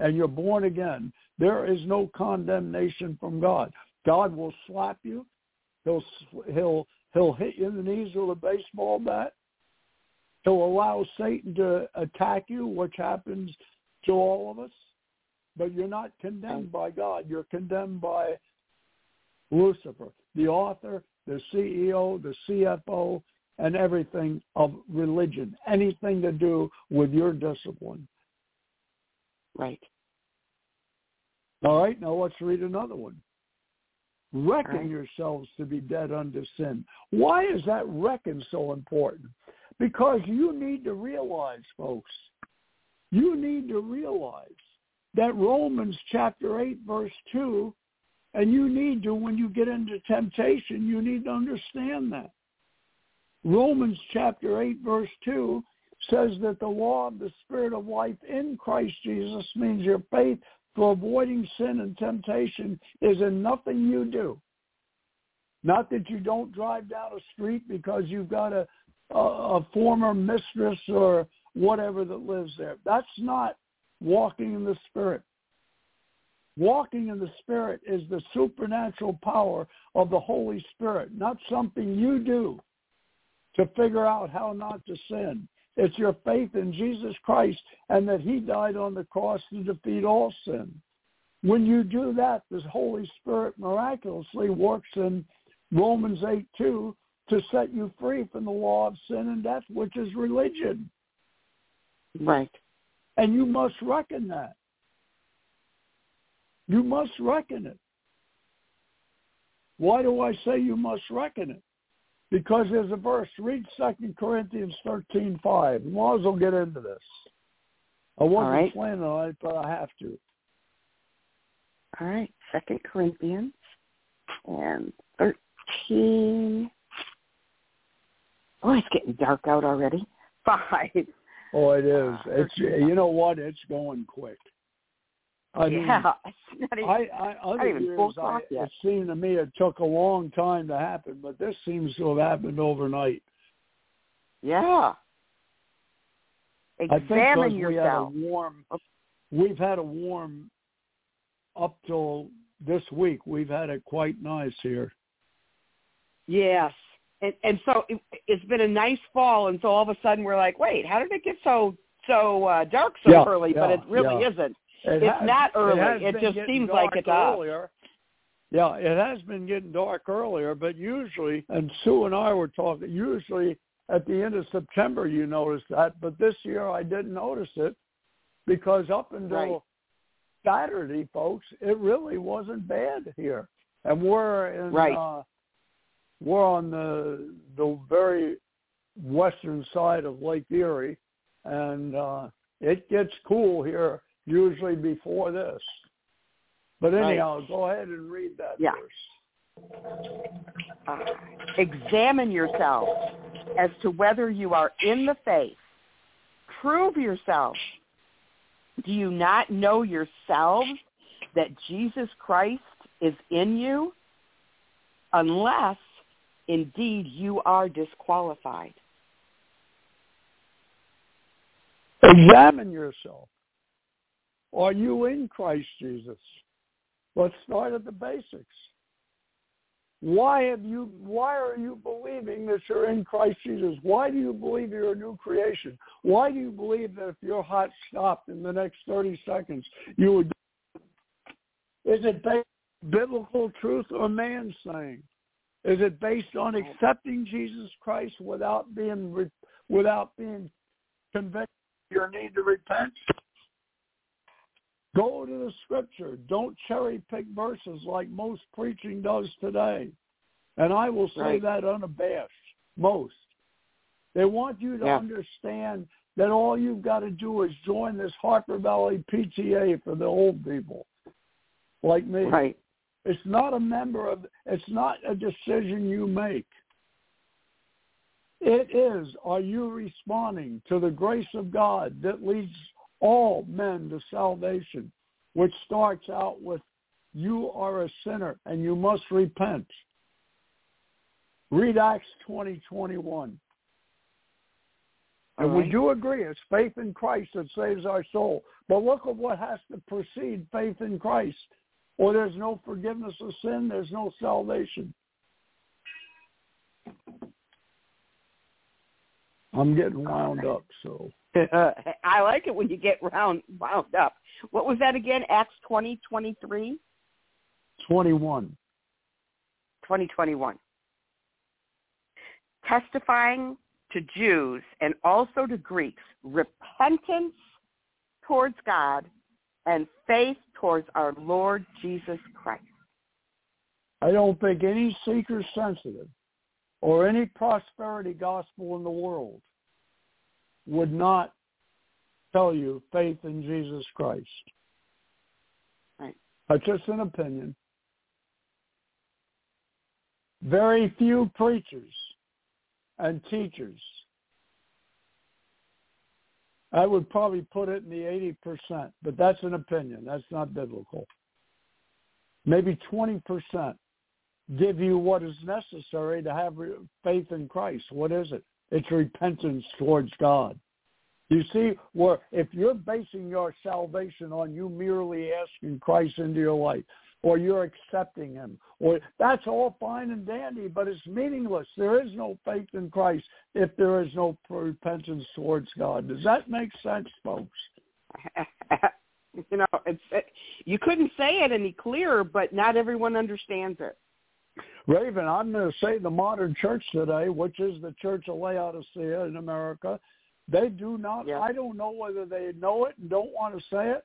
and you're born again, there is no condemnation from God. God will slap you. He'll he'll he'll hit you in the knees with a baseball bat. He'll allow Satan to attack you, which happens to all of us. But you're not condemned by God. You're condemned by Lucifer, the author, the CEO, the CFO, and everything of religion, anything to do with your discipline. Right. All right, now let's read another one. Reckon right. yourselves to be dead unto sin. Why is that reckon so important? Because you need to realize, folks, you need to realize that Romans chapter 8, verse 2, and you need to, when you get into temptation, you need to understand that. Romans chapter 8, verse 2 says that the law of the Spirit of life in Christ Jesus means your faith for avoiding sin and temptation is in nothing you do. Not that you don't drive down a street because you've got a, a, a former mistress or whatever that lives there. That's not walking in the Spirit. Walking in the Spirit is the supernatural power of the Holy Spirit, not something you do to figure out how not to sin. It's your faith in Jesus Christ and that he died on the cross to defeat all sin. When you do that, the Holy Spirit miraculously works in Romans 8, 2 to set you free from the law of sin and death, which is religion. Right. And you must reckon that. You must reckon it. Why do I say you must reckon it? Because there's a verse. Read Second Corinthians thirteen five. Might as well get into this. I wasn't All right. planning on it, but I have to. All right. Second Corinthians and thirteen. Oh, it's getting dark out already. Five. Oh, it is. It's you know what? It's going quick. I mean, yeah. It's not even, I, I other even years, full I, yet. it seemed to me it took a long time to happen, but this seems to have happened overnight. yeah. Examine because we yourself. had a warm, we've had a warm up till this week. We've had it quite nice here. Yes. And, and so it, it's been a nice fall, and so all of a sudden we're like, wait, how did it get so so uh, dark so Yeah, early? yeah, but it really yeah. isn't. It It's has- not early. has It just seems like it does. earlier. Yeah, it has been getting dark earlier, but usually, and Sue and I were talking, usually at the end of September you notice that, but this year I didn't notice it because up until Right. Saturday, folks, it really wasn't bad here. And we're in, Right. uh, we're on the the very western side of Lake Erie, and uh, it gets cool here usually before this. But Right. anyhow, go ahead and read that Yeah. verse. Uh, examine yourself as to whether you are in the faith. Prove yourself. Do you not know yourselves that Jesus Christ is in you? Unless, indeed, you are disqualified. Examine yourself. Are you in Christ Jesus? Let's start at the basics. Why have you why are you believing that you're in Christ Jesus? Why do you believe you're a new creation? Why do you believe that if your heart stopped in the next 30 seconds, you would Is it based on biblical truth or man's saying? Is it based on accepting Jesus Christ without being without being convinced of your need to repent? Go to the scripture. Don't cherry pick verses like most preaching does today. And I will say Right. that unabashed. Most. They want you to Yeah. understand that all you've got to do is join this Harper Valley PTA for the old people, like me. Right. It's not a member of, it's not a decision you make. It is, are you responding to the grace of God that leads all men to salvation, which starts out with you are a sinner and you must repent. Read Acts 20, 21. And right. do agree it's faith in Christ that saves our soul. But look at what has to precede faith in Christ. Or there's no forgiveness of sin, there's no salvation. I'm getting wound up, so Uh, I like it when you get round wound up. What was that again? Acts twenty twenty three, 21. twenty twenty one. Testifying to Jews and also to Greeks repentance towards God and faith towards our Lord Jesus Christ. I don't think any seeker sensitive or any prosperity gospel in the world would not tell you faith in Jesus Christ. Right. That's just an opinion. Very few preachers and teachers. I would probably put it in the 80%, but that's an opinion. That's not biblical. Maybe 20% give you what is necessary to have faith in Christ. What is it? It's repentance towards God. You see, where if you're basing your salvation on you merely asking Christ into your life, or you're accepting him, or that's all fine and dandy, but it's meaningless. There is no faith in Christ if there is no repentance towards God. Does that make sense, folks? you know, it's it, you couldn't say it any clearer, but not everyone understands it. Raven, I'm going to say the modern church today, which is the Church of Laodicea in America, they do not, Yeah. I don't know whether they know it and don't want to say it.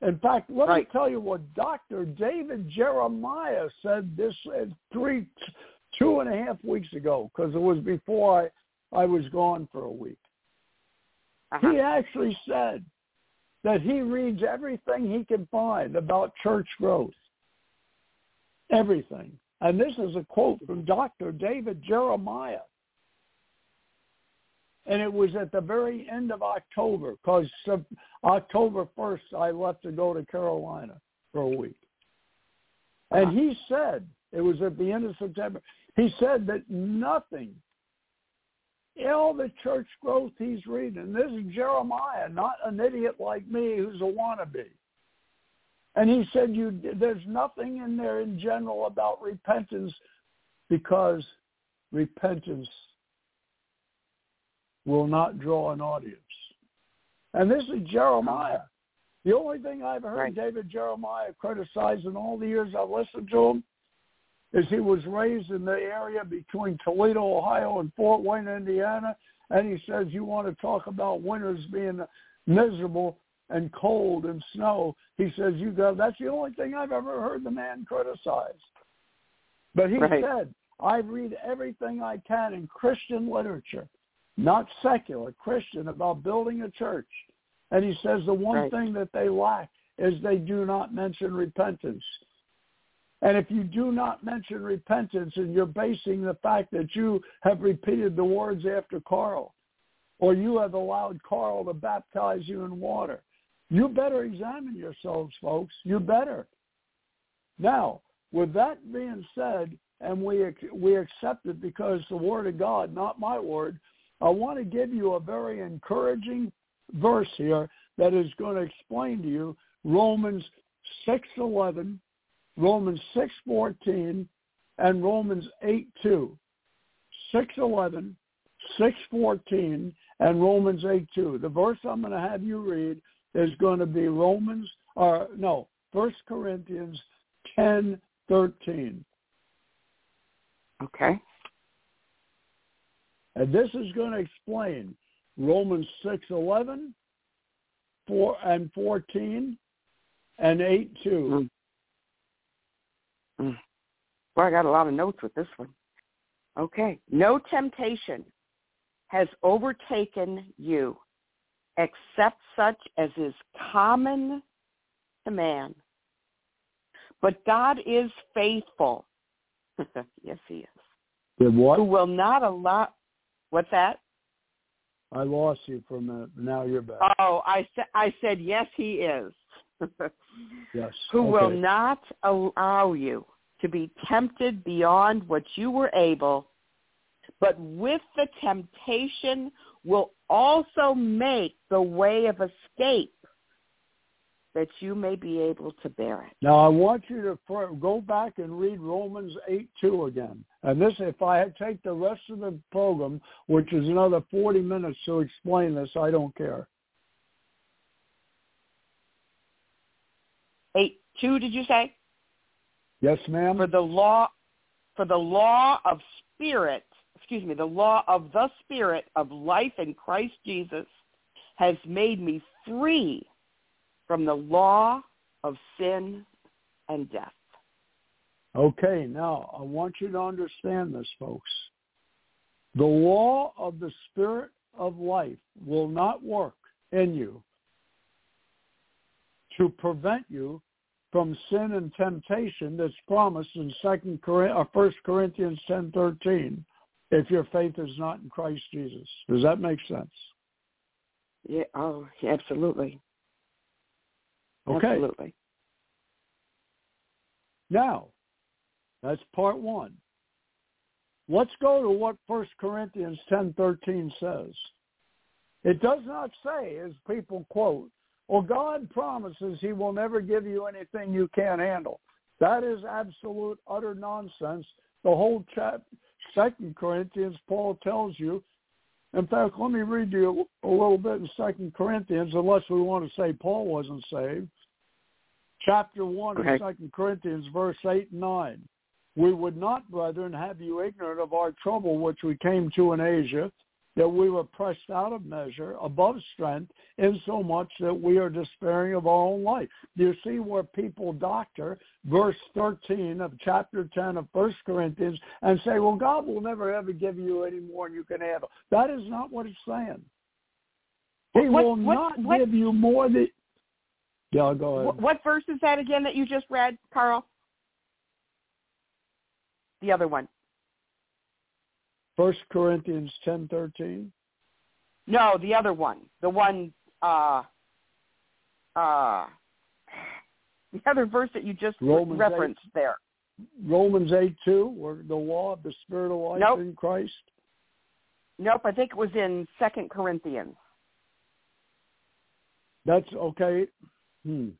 In fact, let Right. me tell you what Dr. David Jeremiah said this uh, three, two and a half weeks ago, because it was before I, I was gone for a week. Uh-huh. He actually said that he reads everything he can find about church growth. Everything. And this is a quote from Dr. David Jeremiah. And it was at the very end of October because October 1st I left to go to Carolina for a week. And he said, it was at the end of September, he said that nothing, all the church growth he's reading, this is Jeremiah, not an idiot like me who's a wannabe. And he said, "You, there's nothing in there in general about repentance because repentance will not draw an audience. And this is Jeremiah. The only thing I've heard Right. David Jeremiah criticize in all the years I've listened to him is he was raised in the area between Toledo, Ohio and Fort Wayne, Indiana. And he says you want to talk about winters being miserable and cold and snow. He says you go that's the only thing I've ever heard the man criticize. But he Right. said, I read everything I can in Christian literature, not secular, Christian, about building a church. And he says the one Right. thing that they lack is they do not mention repentance. And if you do not mention repentance and you're basing the fact that you have repeated the words after Carl, or you have allowed Carl to baptize you in water, you better examine yourselves, folks. You better. Now, with that being said, and we we accept it because the word of God, not my word, I want to give you a very encouraging verse here that is going to explain to you Romans 6:11, Romans 6:14, and Romans 8:2. 6:11, 6:14, and Romans 8:2. The verse I'm going to have you read is going to be Romans, or no, First Corinthians 10:13. Okay. And this is going to explain Romans 6:11, 4 and 14, and 8 2. Mm. Mm. Well, I got a lot of notes with this one. Okay. No temptation has overtaken you except such as is common to man. But God is faithful. yes, he is. Did what? Who will not allow What's that? I lost you for a minute. Now you're back. Oh, I said I said yes, he is. yes. who will not allow you to be tempted beyond what you were able, but with the temptation will also make the way of escape that you may be able to bear it. Now I want you to go back and read Romans 8 2 again. And this, if I take the rest of the program, which is another 40 minutes to explain this, I don't care. Eight two, did you say? Yes, ma'am? For the law for the law of spirit, excuse me, the law of the spirit of life in Christ Jesus has made me free from the law of sin and death. Okay, now I want you to understand this, folks. The law of the spirit of life will not work in you to prevent you from sin and temptation that's promised in Second or uh, First Corinthians ten thirteen. If your faith is not in Christ Jesus, does that make sense? Yeah, oh, absolutely. Okay. Absolutely. Now, that's part one. Let's go to what First Corinthians ten thirteen says. It does not say, as people quote, well, God promises he will never give you anything you can't handle. That is absolute, utter nonsense. The whole chap, Second Corinthians, Paul tells you. In fact, let me read you a little bit in Second Corinthians, unless we want to say Paul wasn't saved. Chapter one of Second Corinthians, verse eight and nine. We would not, brethren, have you ignorant of our trouble which we came to in Asia, that we were pressed out of measure, above strength, insomuch that we are despairing of our own life. You see where people doctor verse 13 of chapter 10 of First Corinthians and say, well, God will never ever give you any more than you can handle. That is not what it's saying. He What- will what- not what- give you more than... Yeah, go ahead. What verse is that again that you just read, Carl? The other one. First Corinthians ten thirteen? No, the other one. The one uh uh the other verse that you just Romans referenced there. Romans 8, 2, where the law of the Spirit of life Nope. in Christ. Nope, I think it was in Second Corinthians. That's okay. Hmm.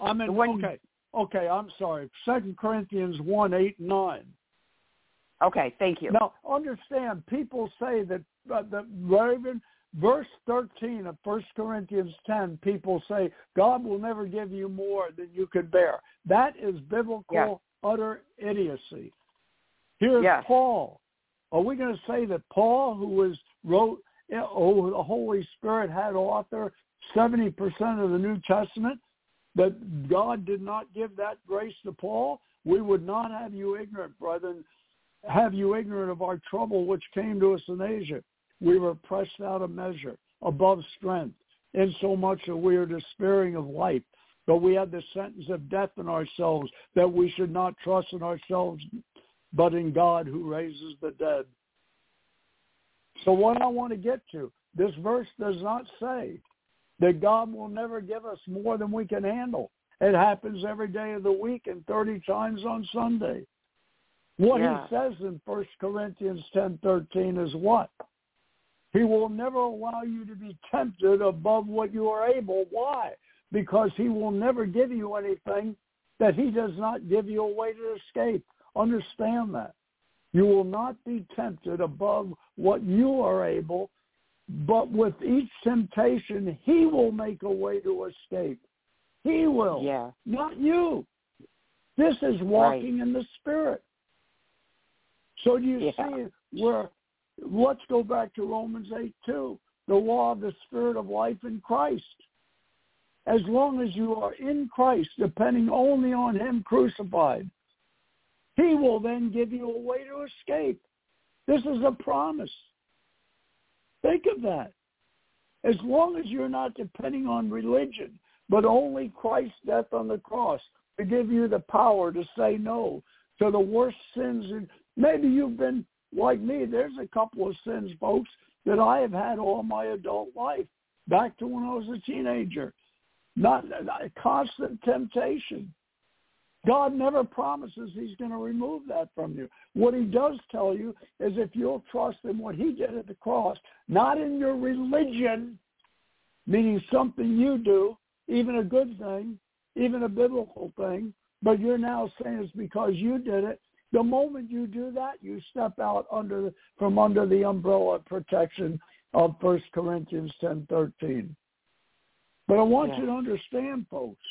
I'm in, The one- okay. Okay, I'm sorry. Second Corinthians 1, 8, and 9. Okay, thank you. Now, understand, people say that uh, the Raven, verse 13 of 1 Corinthians 10, people say God will never give you more than you can bear. That is biblical yes. utter idiocy. Here's yes. Paul. Are we going to say that Paul, who was wrote, oh, the Holy Spirit had author 70% of the New Testament, that God did not give that grace to Paul? We would not have you ignorant, brethren, have you ignorant of our trouble which came to us in Asia. We were pressed out of measure, above strength, insomuch that we are despairing of life. But we had the sentence of death in ourselves, that we should not trust in ourselves, but in God who raises the dead. So what I want to get to, this verse does not say that God will never give us more than we can handle. It happens every day of the week and 30 times on Sunday. What yeah. he says in 1 Corinthians 10:13 is what? He will never allow you to be tempted above what you are able. Why? Because he will never give you anything that he does not give you a way to escape. Understand that. You will not be tempted above what you are able, but with each temptation, he will make a way to escape. He will, yeah. not you. This is walking right. in the Spirit. So do you yeah. see where, let's go back to Romans 8 2, the law of the Spirit of life in Christ. As long as you are in Christ, depending only on him crucified, he will then give you a way to escape. This is a promise. Think of that. As long as you're not depending on religion, but only Christ's death on the cross to give you the power to say no to the worst sins. Maybe you've been like me. There's a couple of sins, folks, that I have had all my adult life, back to when I was a teenager. Not a constant temptation. God never promises he's going to remove that from you. What he does tell you is if you'll trust in what he did at the cross, not in your religion, meaning something you do, even a good thing, even a biblical thing, but you're now saying it's because you did it. The moment you do that, you step out under from under the umbrella protection of 1 Corinthians 10:13. But I want yeah. you to understand, folks,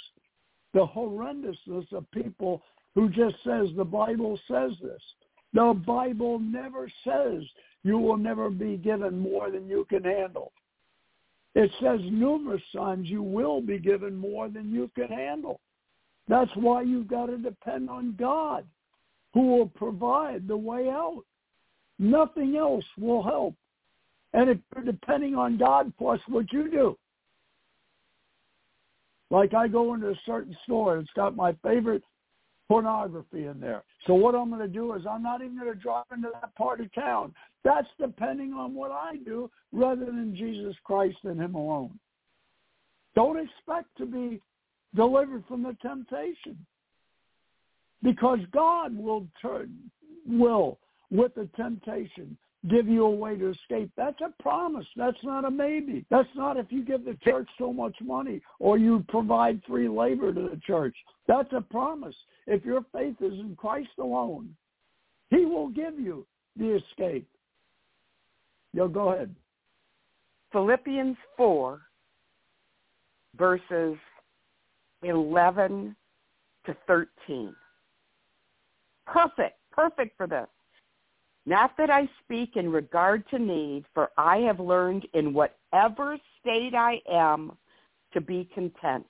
the horrendousness of people who just says the Bible says this. The Bible never says you will never be given more than you can handle. It says numerous times you will be given more than you can handle. That's why you've got to depend on God who will provide the way out. Nothing else will help. And if you're depending on God plus what you do, like I go into a certain store, it's got my favorite pornography in there. So what I'm going to do is I'm not even going to drive into that part of town. That's depending on what I do rather than Jesus Christ and him alone. Don't expect to be delivered from the temptation because God will turn, will with the temptation give you a way to escape. That's a promise. That's not a maybe. That's not if you give the church so much money or you provide free labor to the church. That's a promise. If your faith is in Christ alone, he will give you the escape. Yo, go ahead. Philippians 4, verses 11 to 13. Perfect, perfect for this. Not that I speak in regard to need, for I have learned in whatever state I am to be content.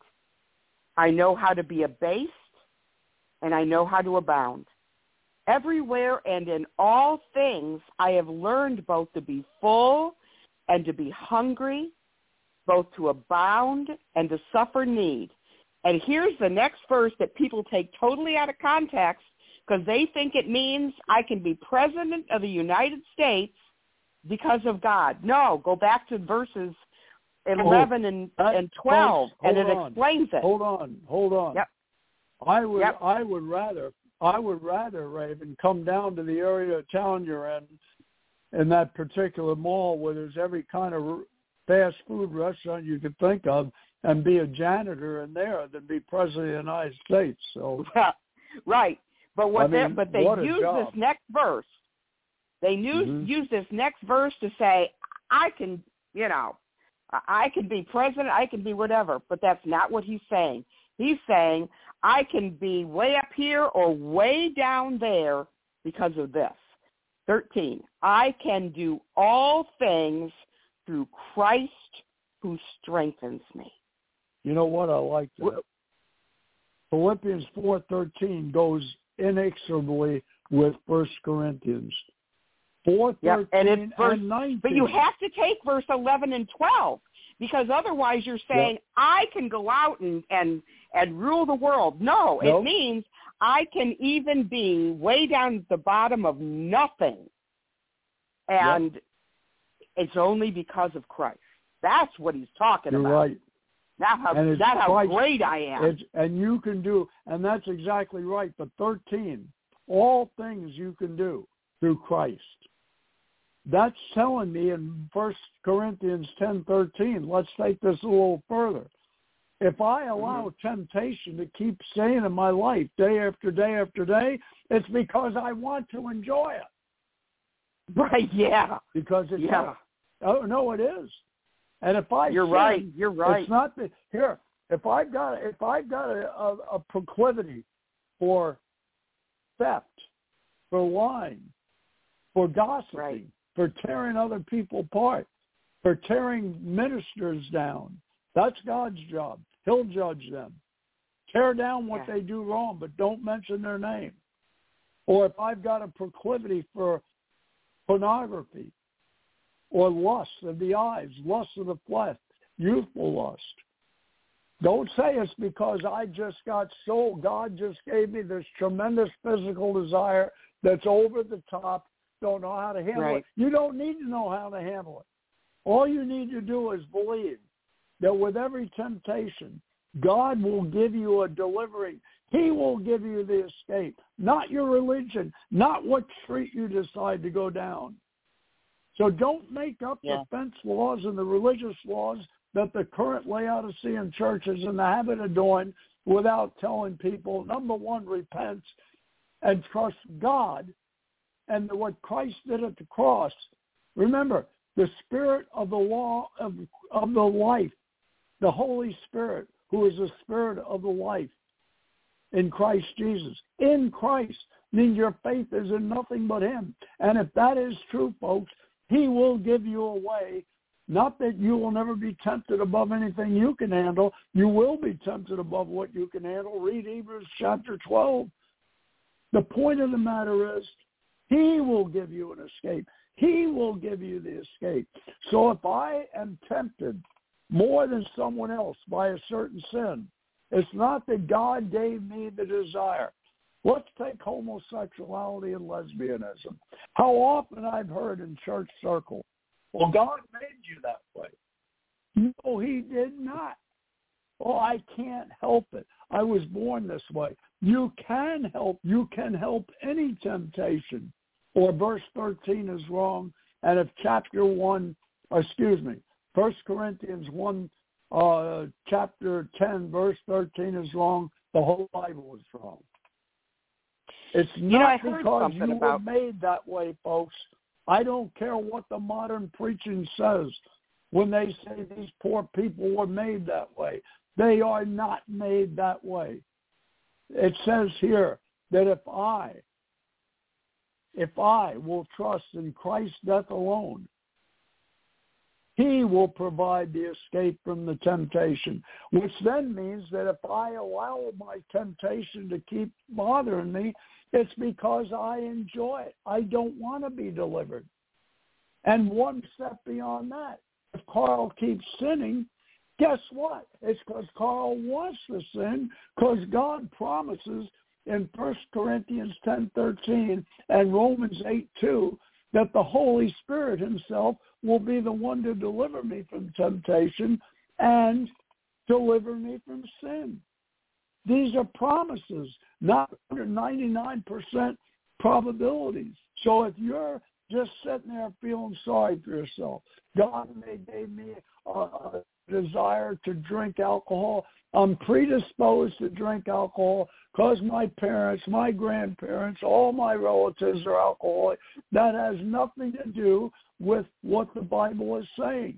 I know how to be abased, and I know how to abound. Everywhere and in all things I have learned both to be full and to be hungry, both to abound and to suffer need. And here's the next verse that people take totally out of context because they think it means I can be president of the United States because of God. No, go back to verses 11 oh, and, uh, and 12, folks, and it on. explains it. Hold on, hold on. Yep. I would, yep. I would rather, I would rather, Raven, come down to the area of town you're in, in that particular mall where there's every kind of fast food restaurant you could think of, and be a janitor in there than be president of the United States. So, right. But what I mean, they but they use this next verse. They use Mhm. use this next verse to say, I can, you know, I can be president, I can be whatever, but that's not what he's saying. He's saying, I can be way up here or way down there because of this. 13, I can do all things through Christ who strengthens me. You know what? I like that. Philippians 4.13 goes inexorably with First Corinthians. 4.13 Yep, and it's verse- and 19. But you have to take verse 11 and 12 because otherwise you're saying, I can go out and, and, and rule the world. No, Nope. it means I can even be way down at the bottom of nothing. And it's only because of Christ. That's what he's talking You're about. right. Not how, And not how great I am. It's, and you can do, and that's exactly right. But 13, all things you can do through Christ. That's telling me in First Corinthians 10:13. Let's take this a little further. If I allow mm-hmm. temptation to keep staying in my life day after day after day, it's because I want to enjoy it. right, yeah. Because it's Yeah. oh no, it is. And if I You're sin, right. You're right. it's not the here. If I've got if I've got a, a, a proclivity for theft, for lying, for gossiping, Right. for tearing other people apart, for tearing ministers down, that's God's job. He'll judge them. Tear down what Yeah. they do wrong, but don't mention their name. Or if I've got a proclivity for pornography, or lust of the eyes, lust of the flesh, youthful lust. Don't say it's because I just got so, God just gave me this tremendous physical desire that's over the top, don't know how to handle Right. it. You don't need to know how to handle it. All you need to do is believe that with every temptation, God will give you a delivery. He will give you the escape, not your religion, not what street you decide to go down. So don't make up Yeah. the fence laws and the religious laws that the current Laodicean church is in the habit of doing without telling people, number one, repent and trust God and what Christ did at the cross. Remember, the spirit of the law of, of the life, the Holy Spirit, who is the spirit of the life in Christ Jesus. In Christ means your faith is in nothing but him. And if that is true, folks, he will give you a way. Not that you will never be tempted above anything you can handle. You will be tempted above what you can handle. Read Hebrews chapter 12. The point of the matter is he will give you an escape. He will give you the escape. So if I am tempted more than someone else by a certain sin, it's not that God gave me the desire. Let's take homosexuality and lesbianism. How often I've heard in church circles, well, God made you that way. No, he did not. Oh, I can't help it. I was born this way. You can help. You can help any temptation. Or verse 13 is wrong. And if chapter 1, excuse me, First Corinthians 1, uh, chapter 10, verse 13 is wrong, the whole Bible is wrong. It's know, I not heard because something you about- were made that way, folks. I don't care what the modern preaching says when they say these poor people were made that way. They are not made that way. It says here that if I, if I will trust in Christ's death alone, he will provide the escape from the temptation, which then means that if I allow my temptation to keep bothering me, it's because I enjoy it. I don't want to be delivered. And one step beyond that, if Carl keeps sinning, guess what? It's because Carl wants to sin because God promises in 1 Corinthians 10.13 and Romans 8.2 that the Holy Spirit himself will be the one to deliver me from temptation and deliver me from sin. These are promises, not under 99% probabilities. So if you're just sitting there feeling sorry for yourself, God may gave me a, a desire to drink alcohol. I'm predisposed to drink alcohol because my parents, my grandparents, all my relatives are alcoholic. That has nothing to do with what the Bible is saying.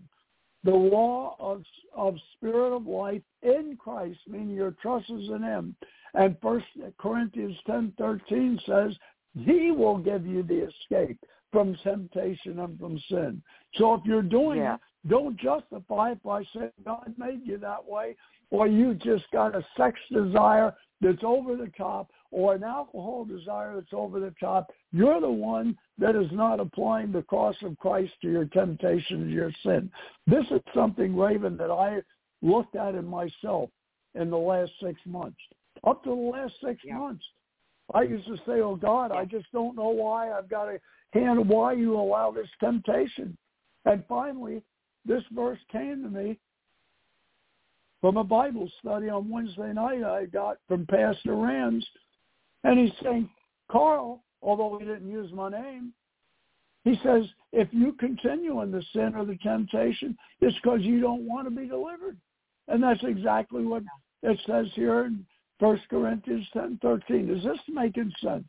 The law of, of spirit of life in Christ, meaning your trust is in him. And First Corinthians ten thirteen says, he will give you the escape from temptation and from sin. So if you're doing yeah. it, don't justify it by saying God made you that way, or you just got a sex desire that's over the top, or an alcohol desire that's over the top. You're the one that is not applying the cross of Christ to your temptation and your sin. This is something, Raven, that I looked at in myself in the last six months. Up to the last six yeah. months. I used to say, oh, God, I just don't know why I've got to handle why you allow this temptation. And finally, this verse came to me from a Bible study on Wednesday night I got from Pastor Rams. And he's saying, Carl, although he didn't use my name, he says, if you continue in the sin or the temptation, it's because you don't want to be delivered. And that's exactly what it says here in First Corinthians ten thirteen. Is this making sense?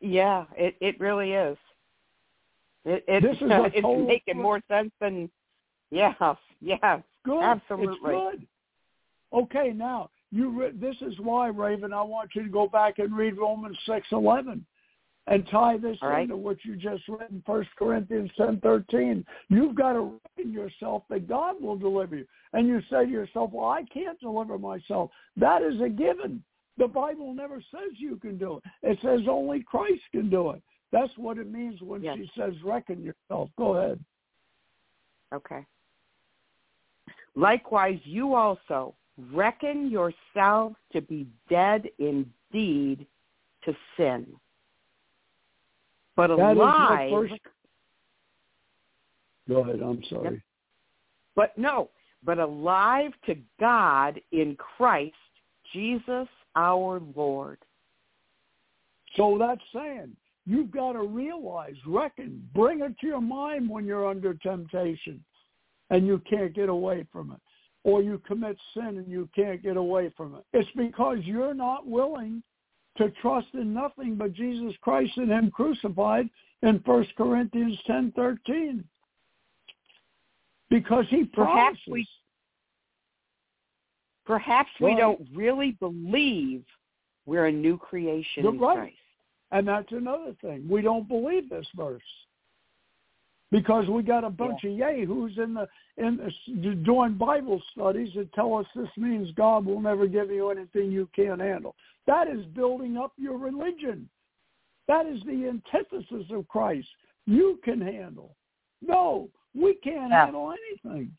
Yeah, it it really is. It, it this is it's making more sense than yeah, yeah, good. absolutely. It's good. Okay, now you. Re- this is why, Raven. I want you to go back and read Romans six eleven and tie this right. into what you just read in First Corinthians ten thirteen. You've got to reckon yourself that God will deliver you. And you say to yourself, Well, I can't deliver myself. That is a given. The Bible never says you can do it. It says only Christ can do it. That's what it means when yes. she says reckon yourself. Go ahead. Okay. Likewise, you also reckon yourself to be dead indeed to sin but That alive. First... Go ahead. I'm sorry. Yep. But no, but alive to God in Christ Jesus our Lord. So that's saying you've got to realize, reckon, bring it to your mind when you're under temptation and you can't get away from it. Or you commit sin and you can't get away from it. It's because you're not willing to trust in nothing but Jesus Christ and him crucified in 1 Corinthians 10:13. Because he perhaps promises. we perhaps we don't really believe we're a new creation You're in right. Christ. And that's another thing. We don't believe this verse. Because we got a bunch yeah. of yahoos in the in the, doing Bible studies that tell us this means God will never give you anything you can't handle. That is building up your religion. That is the antithesis of Christ. You can handle. No, we can't yeah. handle anything.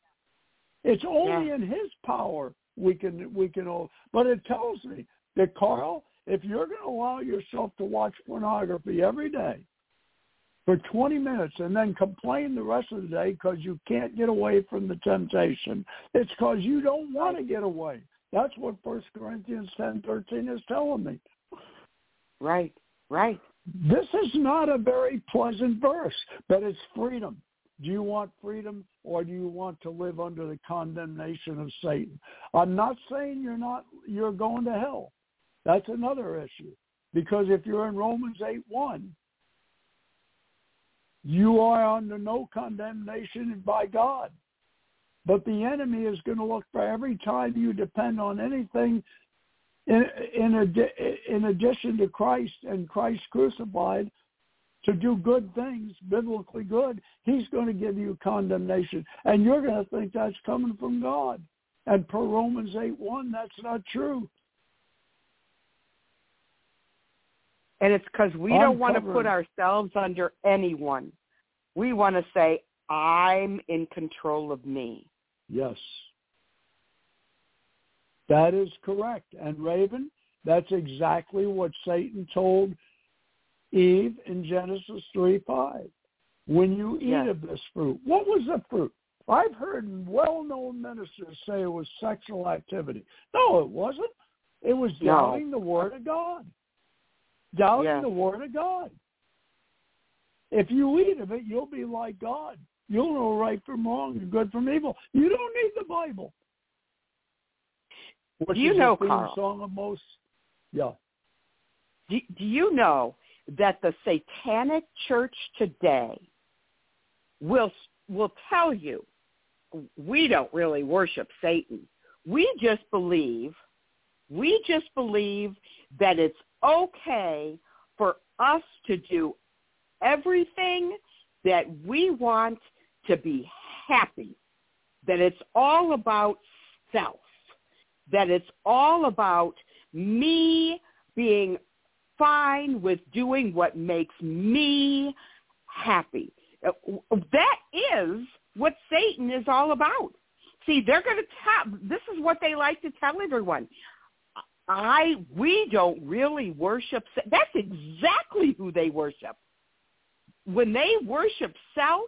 It's only yeah. in His power we can we can. All. But it tells me that Carl, if you're going to allow yourself to watch pornography every day for 20 minutes and then complain the rest of the day because you can't get away from the temptation, it's because you don't want to get away. That's what First Corinthians ten thirteen is telling me. Right, right. This is not a very pleasant verse, but it's freedom. Do you want freedom or do you want to live under the condemnation of Satan? I'm not saying you're not you're going to hell. That's another issue. Because if you're in Romans 8 1, you are under no condemnation by God. But the enemy is going to look for every time you depend on anything in, in, in addition to Christ and Christ crucified to do good things, biblically good, he's going to give you condemnation. And you're going to think that's coming from God. And per Romans 8 1, that's not true. And it's because we don't want to put ourselves under anyone. We want to say, I'm in control of me. Yes. That is correct. And Raven, that's exactly what Satan told Eve in Genesis 3 5. When you eat yes. of this fruit, what was the fruit? I've heard well-known ministers say it was sexual activity. No, it wasn't. It was doubting no. the Word of God. Doubting yes. the Word of God. If you eat of it, you'll be like God. You'll know right from wrong and good from evil. You don't need the Bible. Which do you know, Carl? song of most. Yeah. Do, do you know that the Satanic Church today will will tell you we don't really worship Satan. We just believe we just believe that it's okay for us to do everything that we want to be happy. That it's all about self. That it's all about me being fine with doing what makes me happy. That is what Satan is all about. See, they're going to tell, this is what they like to tell everyone. I, we don't really worship, that's exactly who they worship. When they worship self,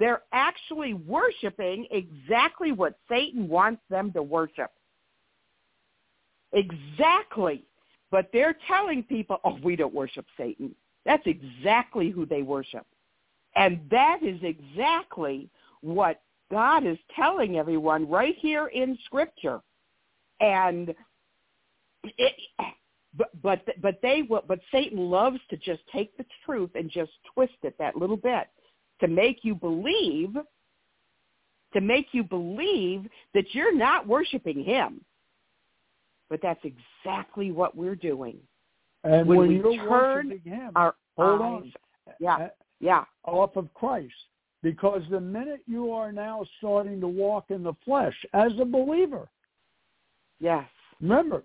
they're actually worshiping exactly what Satan wants them to worship. Exactly. But they're telling people, oh, we don't worship Satan. That's exactly who they worship. And that is exactly what God is telling everyone right here in Scripture. And it, but but but they but Satan loves to just take the truth and just twist it that little bit to make you believe to make you believe that you're not worshiping him. But that's exactly what we're doing. And When when, we turn him, Our hold eyes, on, yeah, uh, yeah, off of Christ. Because the minute you are now starting to walk in the flesh as a believer, yes, remember,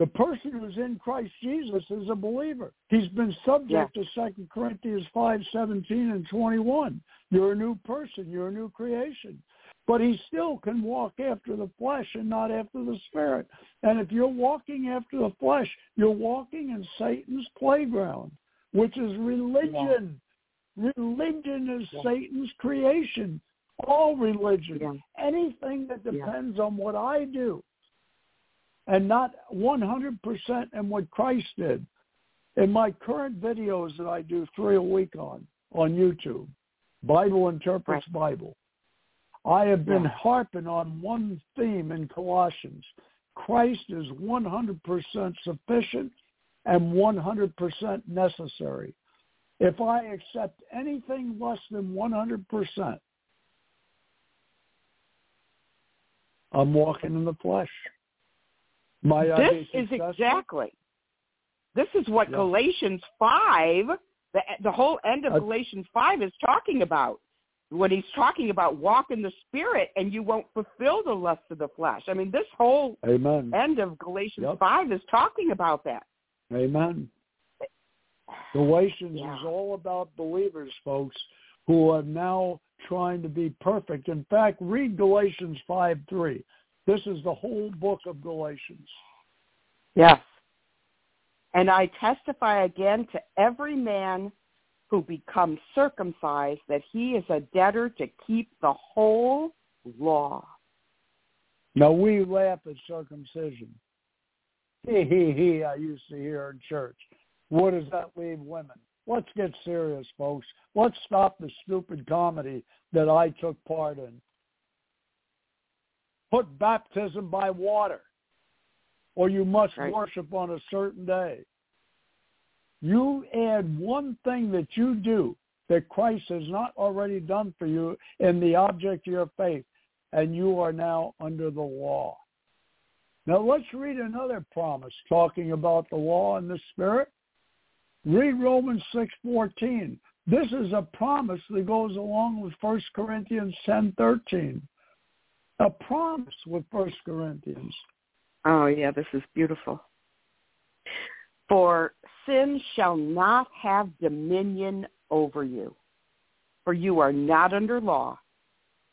the person who's in Christ Jesus is a believer. He's been subject to Second Corinthians five seventeen and twenty one. You're a new person. You're a new creation. But he still can walk after the flesh and not after the spirit. And if you're walking after the flesh, you're walking in Satan's playground, which is religion. Religion is Yeah. Satan's creation. All religion. Yeah. Anything that Yeah. depends on what I do and not 100% in what Christ did. In my current videos that I do three a week on, on YouTube, Bible Interprets Bible, I have been harping on one theme in Colossians. Christ is 100% sufficient and 100% necessary. If I accept anything less than 100%, I'm walking in the flesh. I this is successful? exactly. This is what Yeah. Galatians five, the the whole end of Uh, Galatians five is talking about. When he's talking about walk in the spirit and you won't fulfill the lust of the flesh. I mean, this whole Amen. end of Galatians Yep. five is talking about that. Amen. Galatians Yeah. is all about believers, folks, who are now trying to be perfect. In fact, read Galatians 5 3. This is the whole book of Galatians. Yes. And I testify again to every man who becomes circumcised that he is a debtor to keep the whole law. Now, we laugh at circumcision. He, he, he, I used to hear in church. What does that leave women? Let's get serious, folks. Let's stop the stupid comedy that I took part in. Put baptism by water, or you must Right. worship on a certain day. You add one thing that you do that Christ has not already done for you in the object of your faith, and you are now under the law. Now let's read another promise talking about the law and the spirit. Read Romans 6:14. This is a promise that goes along with 1 Corinthians 10:13. A promise with 1 Corinthians. Oh, yeah, this is beautiful. For sin shall not have dominion over you, for you are not under law,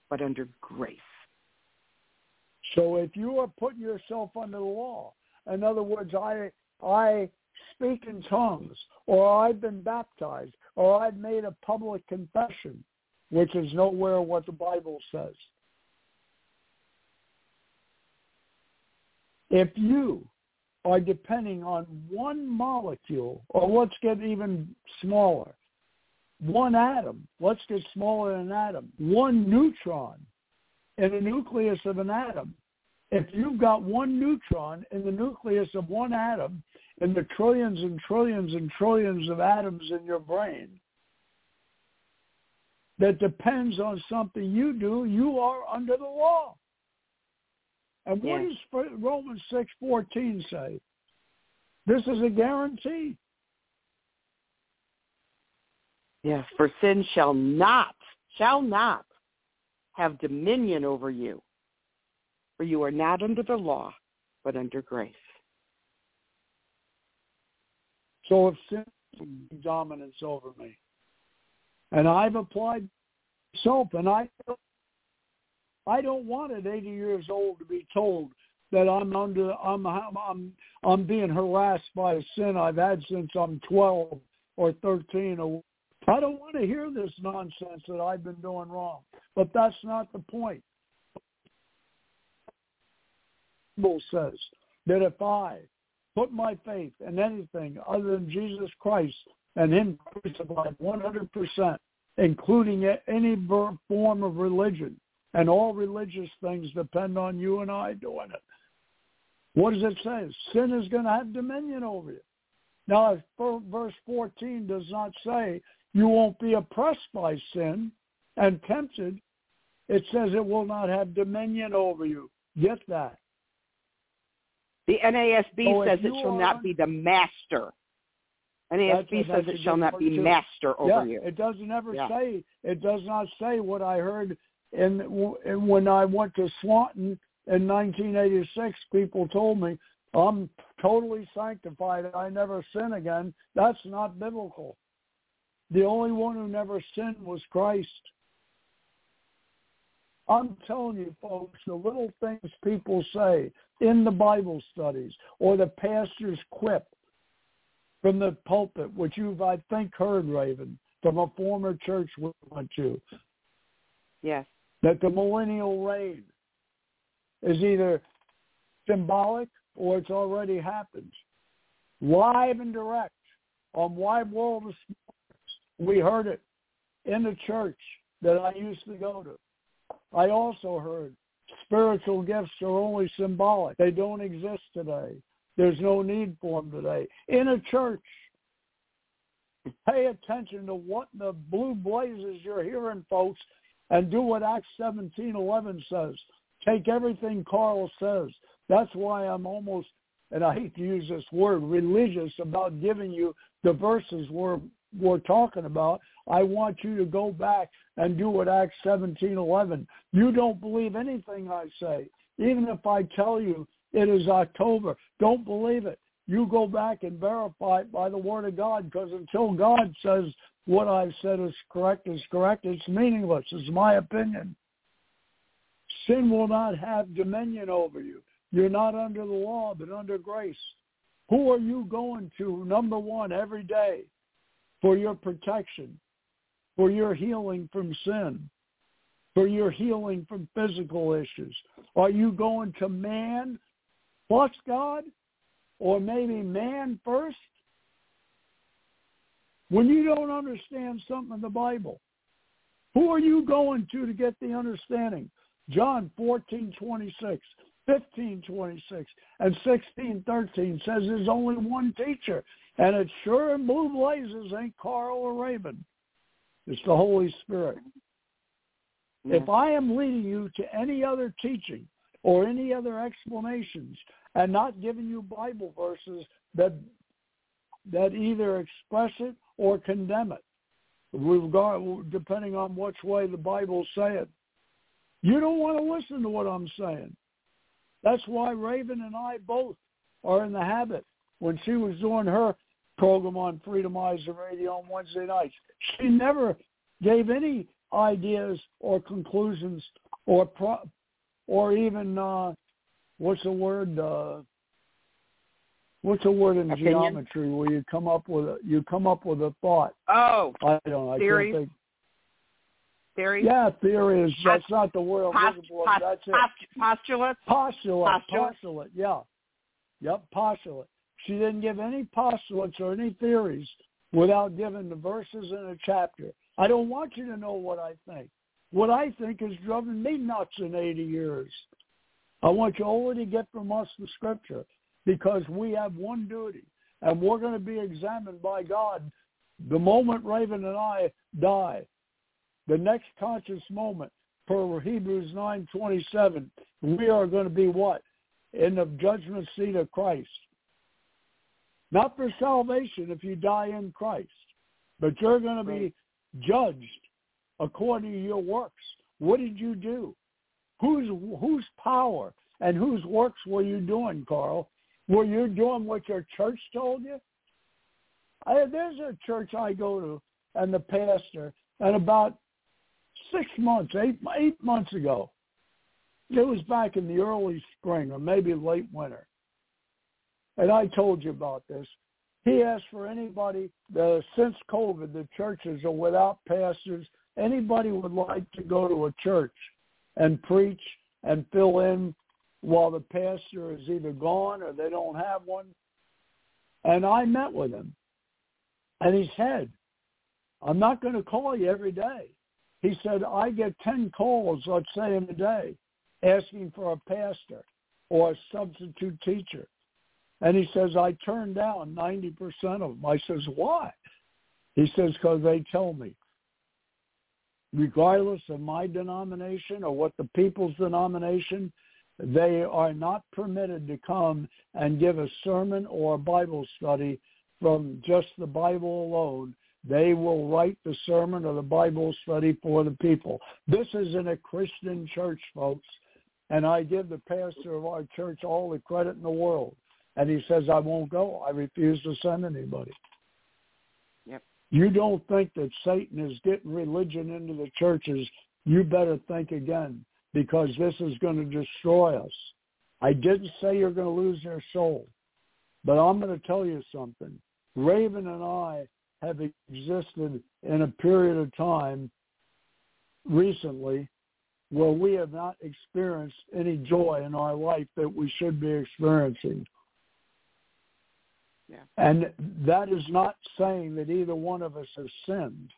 but under grace. So if you are putting yourself under the law, in other words, I I speak in tongues, or I've been baptized, or I've made a public confession, which is nowhere what the Bible says. If you are depending on one molecule, or let's get even smaller, one atom, let's get smaller than an atom, one neutron in the nucleus of an atom, if you've got one neutron in the nucleus of one atom in the trillions and trillions and trillions of atoms in your brain that depends on something you do, you are under the law. And what does Romans 6.14 say? This is a guarantee. Yes, for sin shall not, shall not have dominion over you. For you are not under the law, but under grace. So if sin dominance over me, and I've applied soap, and I I don't want at 80 years old to be told that I'm under I'm I'm I'm being harassed by a sin I've had since I'm 12 or 13 or I don't want to hear this nonsense that I've been doing wrong. But that's not the point. Bible says that if I put my faith in anything other than Jesus Christ and him crucified 100%, including any form of religion, and all religious things depend on you and I doing it. What does it say? Sin is going to have dominion over you. Now, if verse 14 does not say you won't be oppressed by sin and tempted, it says it will not have dominion over you. Get that. The NASB so says it shall not be the master. NASB says it shall not be master over yeah, you. It doesn't ever yeah. say. It does not say what I heard in, in when I went to Swanton in 1986. People told me I'm totally sanctified. I never sin again. That's not biblical. The only one who never sinned was Christ. I'm telling you, folks, the little things people say in the Bible studies or the pastor's quip from the pulpit, which you've, I think, heard, Raven, from a former church we went to. Yes. That the millennial reign is either symbolic or it's already happened. Live and direct on Wide World of Sports. We heard it in the church that I used to go to. I also heard spiritual gifts are only symbolic. They don't exist today. There's no need for them today. In a church, pay attention to what the blue blazes you're hearing, folks, and do what Acts 17:11 says. Take everything Carl says. That's why I'm almost, and I hate to use this word, religious about giving you the verses we're we're talking about. I want you to go back and do what Acts 17:11. You don't believe anything I say, even if I tell you it is October. Don't believe it. You go back and verify it by the Word of God because until God says what I've said is correct is correct, it's meaningless, It's my opinion. Sin will not have dominion over you. You're not under the law, but under grace. Who are you going to, number one, every day for your protection, for your healing from sin, for your healing from physical issues? Are you going to man plus God? Or maybe man first? When you don't understand something in the Bible, who are you going to to get the understanding? John 14, 26, 15, 26, and 16, 13 says there's only one teacher. And it's sure in blue blazes ain't Carl or Raven. It's the Holy Spirit. Yeah. If I am leading you to any other teaching or any other explanations and not giving you Bible verses that that either express it or condemn it, depending on which way the Bible Bible's saying. You don't want to listen to what I'm saying. That's why Raven and I both are in the habit. When she was doing her program on Freedomizer Radio on Wednesday nights, she never gave any ideas or conclusions or pro- or even uh, what's the word? Uh, what's the word in Opinion? geometry where you come up with a you come up with a thought? Oh, I don't know. I theory. can't think. Theory. Yeah, theory is that's not the word. Post, visible. post, that's it. Postulate. Postulate. Postulate. Postulate. Yeah. Yep. Postulate. She didn't give any postulates or any theories without giving the verses in a chapter. I don't want you to know what I think. What I think has driven me nuts in 80 years. I want you only to get from us the scripture because we have one duty and we're going to be examined by God the moment Raven and I die. The next conscious moment per Hebrews 9:27, we are going to be what? In the judgment seat of Christ. Not for salvation if you die in Christ, but you're going to be judged according to your works. What did you do? Whose whose power and whose works were you doing, Carl? Were you doing what your church told you? I, there's a church I go to, and the pastor, and about six months, eight eight months ago, it was back in the early spring or maybe late winter, and I told you about this. He asked for anybody, uh, since COVID, the churches are without pastors. Anybody would like to go to a church and preach and fill in while the pastor is either gone or they don't have one. And I met with him. And he said, I'm not going to call you every day. He said, I get 10 calls, let's say, in a day asking for a pastor or a substitute teacher. And he says, I turn down 90% of them. I says, why? He says, because they tell me, regardless of my denomination or what the people's denomination, they are not permitted to come and give a sermon or a Bible study from just the Bible alone. They will write the sermon or the Bible study for the people. This isn't a Christian church, folks. And I give the pastor of our church all the credit in the world. And he says, I won't go. I refuse to send anybody. Yep. You don't think that Satan is getting religion into the churches. You better think again because this is going to destroy us. I didn't say you're going to lose your soul, but I'm going to tell you something. Raven and I have existed in a period of time recently where we have not experienced any joy in our life that we should be experiencing. Yeah. And that is not saying that either one of us has sinned.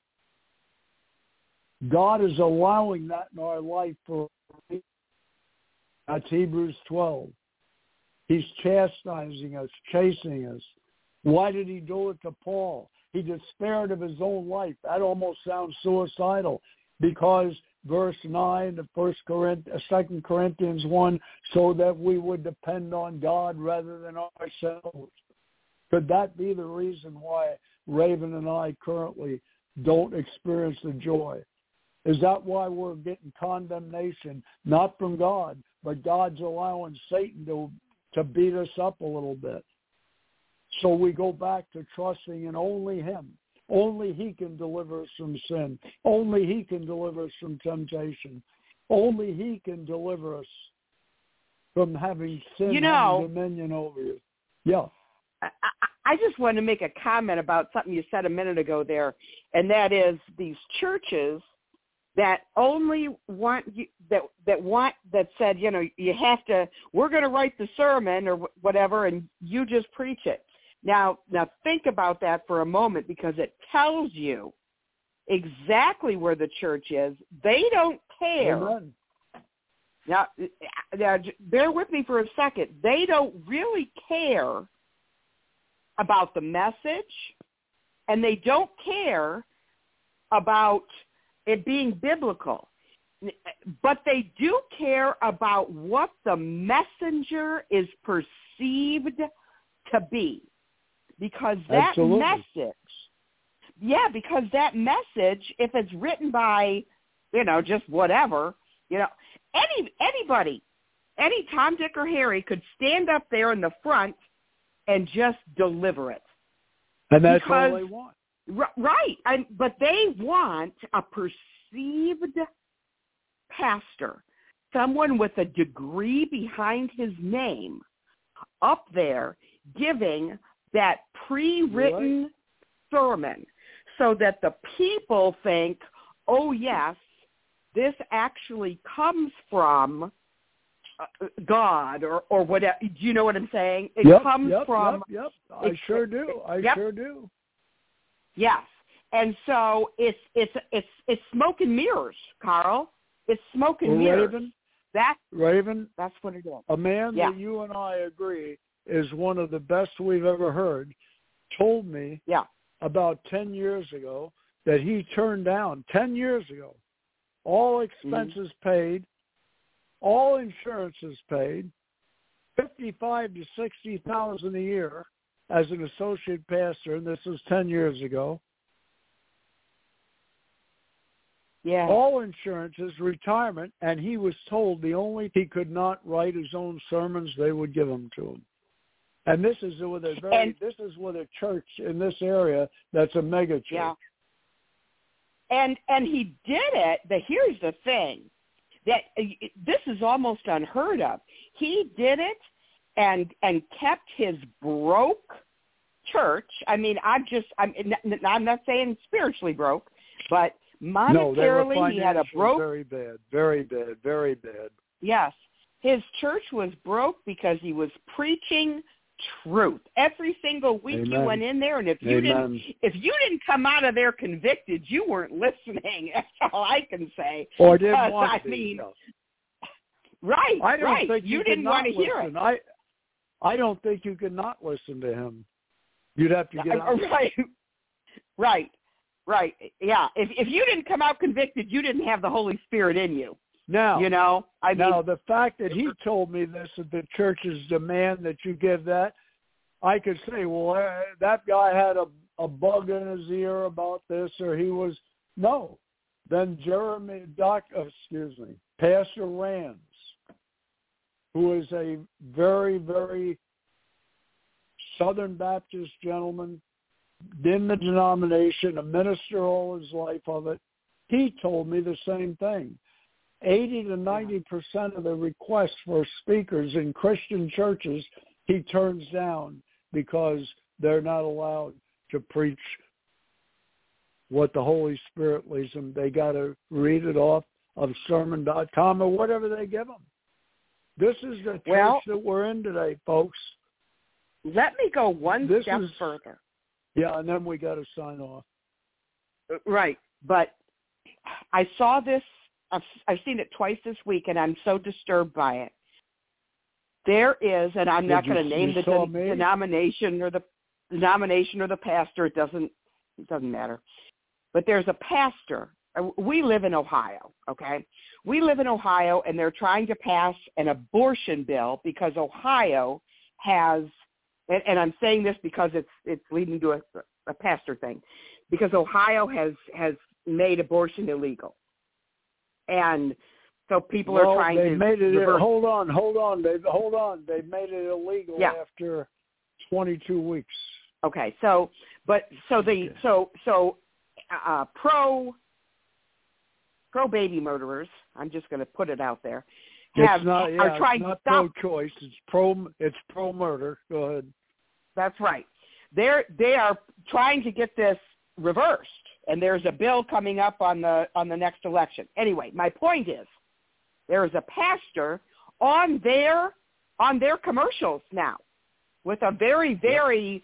God is allowing that in our life for that's Hebrews 12. He's chastising us, chasing us. Why did he do it to Paul? He despaired of his own life. That almost sounds suicidal because verse 9 of First Corinthians, uh, Second Corinthians 1, so that we would depend on God rather than ourselves. Could that be the reason why Raven and I currently don't experience the joy? Is that why we're getting condemnation, not from God, but God's allowing Satan to to beat us up a little bit? So we go back to trusting in only him. Only he can deliver us from sin. Only he can deliver us from temptation. Only he can deliver us from having sin you know, dominion over you. Yeah. I, I just want to make a comment about something you said a minute ago there, and that is these churches that only want you, that that want that said you know you have to we're going to write the sermon or whatever and you just preach it. Now now think about that for a moment because it tells you exactly where the church is. They don't care. Amen. now, now bear with me for a second. They don't really care about the message and they don't care about it being biblical. But they do care about what the messenger is perceived to be. Because that Absolutely. message, yeah, because that message, if it's written by, you know, just whatever, you know, any anybody, any Tom, Dick, or Harry could stand up there in the front and just deliver it. And that's Because- all they want. Right, and but they want a perceived pastor, someone with a degree behind his name, up there giving that pre-written sermon, so that the people think, "Oh yes, this actually comes from uh, God or or whatever." Do you know what I'm saying? It yep, comes yep, from Yep, yep. I sure do. I sure do. Yes. And so it's it's it's it's smoke and mirrors, Carl. It's smoke and Well, mirrors. Raven, That Raven, that's what it is. a man Yeah. that you and I agree is one of the best we've ever heard, told me Yeah. about 10 years ago that he turned down 10 years ago. All expenses mm-hmm. paid, all insurances paid, 55 to 60,000 a year as an associate pastor and this was 10 years ago. Yeah. all insurances, retirement, and he was told the only he could not write his own sermons, they would give them to him. And this is with a very And- this is with a church in this area that's a mega church. Yeah. And and he did it. But here's the thing, that uh, this is almost unheard of. He did it, and and kept his broke church. I mean, I'm just I'm I'm not saying spiritually broke, but No, monetarily he had a broke very bad, very bad, very bad. Yes. His church was broke because he was preaching truth. Every single week you went in there and if you Amen. didn't if you didn't come out of there convicted, you weren't listening. That's all I can say. Or didn't Because, want I to. mean, no. Right. I don't right. think you, you, didn't want to hear listen. it. I I don't think you could not listen to him. You'd have to get out. Right. Right. Right. Yeah. If if you didn't come out convicted, you didn't have the Holy Spirit in you. Now, You know? I mean Now, the fact that he told me this, that the churches demand that you give that, I could say, well, uh, that guy had a, a bug in his ear about this, or he was no. Then Jeremy, Doc, uh, excuse me, Pastor Rands, who is a very, very Southern Baptist gentleman in the denomination, a minister all his life of it, he told me the same thing. 80 to 90 percent of the requests for speakers in Christian churches he turns down because they're not allowed to preach what the Holy Spirit leads them. They got to read it off of sermon.com or whatever they give them. This is the church Well- that we're in today, folks. Let me go one This step is- further. Yeah, and then we got to sign off. Right. But I saw this. I've, I've seen it twice this week, and I'm so disturbed by it. There is, and I'm Did not going to name the me? denomination or the denomination or the pastor. It doesn't. It doesn't matter. But there's a pastor. uh, We live in Ohio. Okay. We live in Ohio, and they're trying to pass an abortion bill because Ohio has and, and I'm saying this because it's it's leading to a, a pastor thing, because Ohio has has made abortion illegal, and so people well, are trying they to made it. reverse. Hold on, hold on. They hold on. They made it illegal Yeah. after 22 weeks. Okay, so but so the Okay. so so uh, pro pro baby murderers. I'm just going to put it out there. Have, it's not. Yeah, are trying to stop pro-choice. It's pro. It's pro-murder. Go ahead. That's right. They're they are trying to get this reversed, and there's a bill coming up on the on the next election. Anyway, my point is, there is a pastor on their on their commercials now, with a very very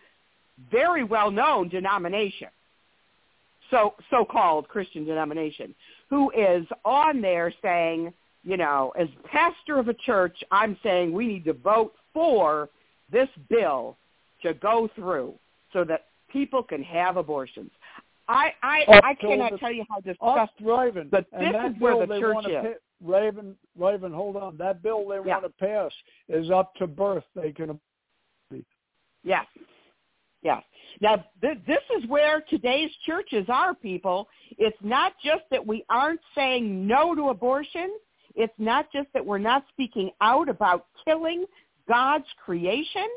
very well known denomination, so so called Christian denomination, who is on there saying, you know, as pastor of a church, I'm saying we need to vote for this bill to go through so that people can have abortions. I I, Up I cannot the- tell you how disgusting. Raven. But this is where the church is. Raven, Raven, hold on. That bill they Yeah. want to pass is up to birth. They can. Yes. Yes. Now, th- this is where today's churches are, people. It's not just that we aren't saying no to abortion. It's not just that we're not speaking out about killing God's creation.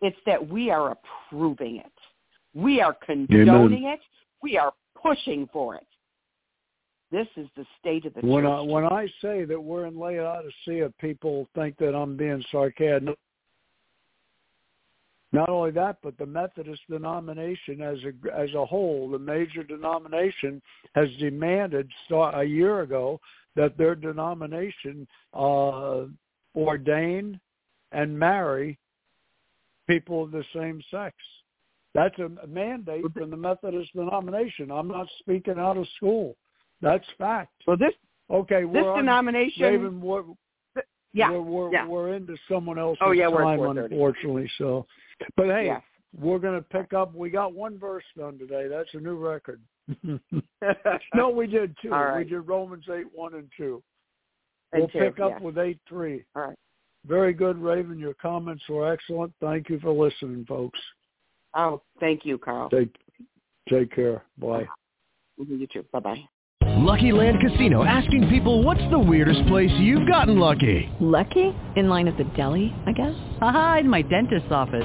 It's that we are approving it. We are condoning it. We are pushing for it. This is the state of the When church. I when I say that we're in Laodicea, people think that I'm being sarcastic. Not only that, but the Methodist denomination as a as a whole, the major denomination, has demanded a year ago that their denomination uh, ordain and marry people of the same sex. That's a mandate from the Methodist denomination. I'm not speaking out of school. That's fact. Well, this Okay, this we're denomination. We're, yeah, we're, we're, yeah. we're into someone else's Oh, yeah, time, unfortunately. So, but hey, Yes. we're going to pick up. We got one verse done today. That's a new record. no, we did two. All right. We did Romans eight one and two. And we'll two, pick up yes. with eight three. All right. Very good, Raven. Your comments were excellent. Thank you for listening, folks. Oh, thank you, Carl. Take take care. Bye. Mm-hmm. You too. Bye bye. Lucky Land Casino asking people what's the weirdest place you've gotten lucky? Lucky? In line at the deli, I guess? Aha, in my dentist's office.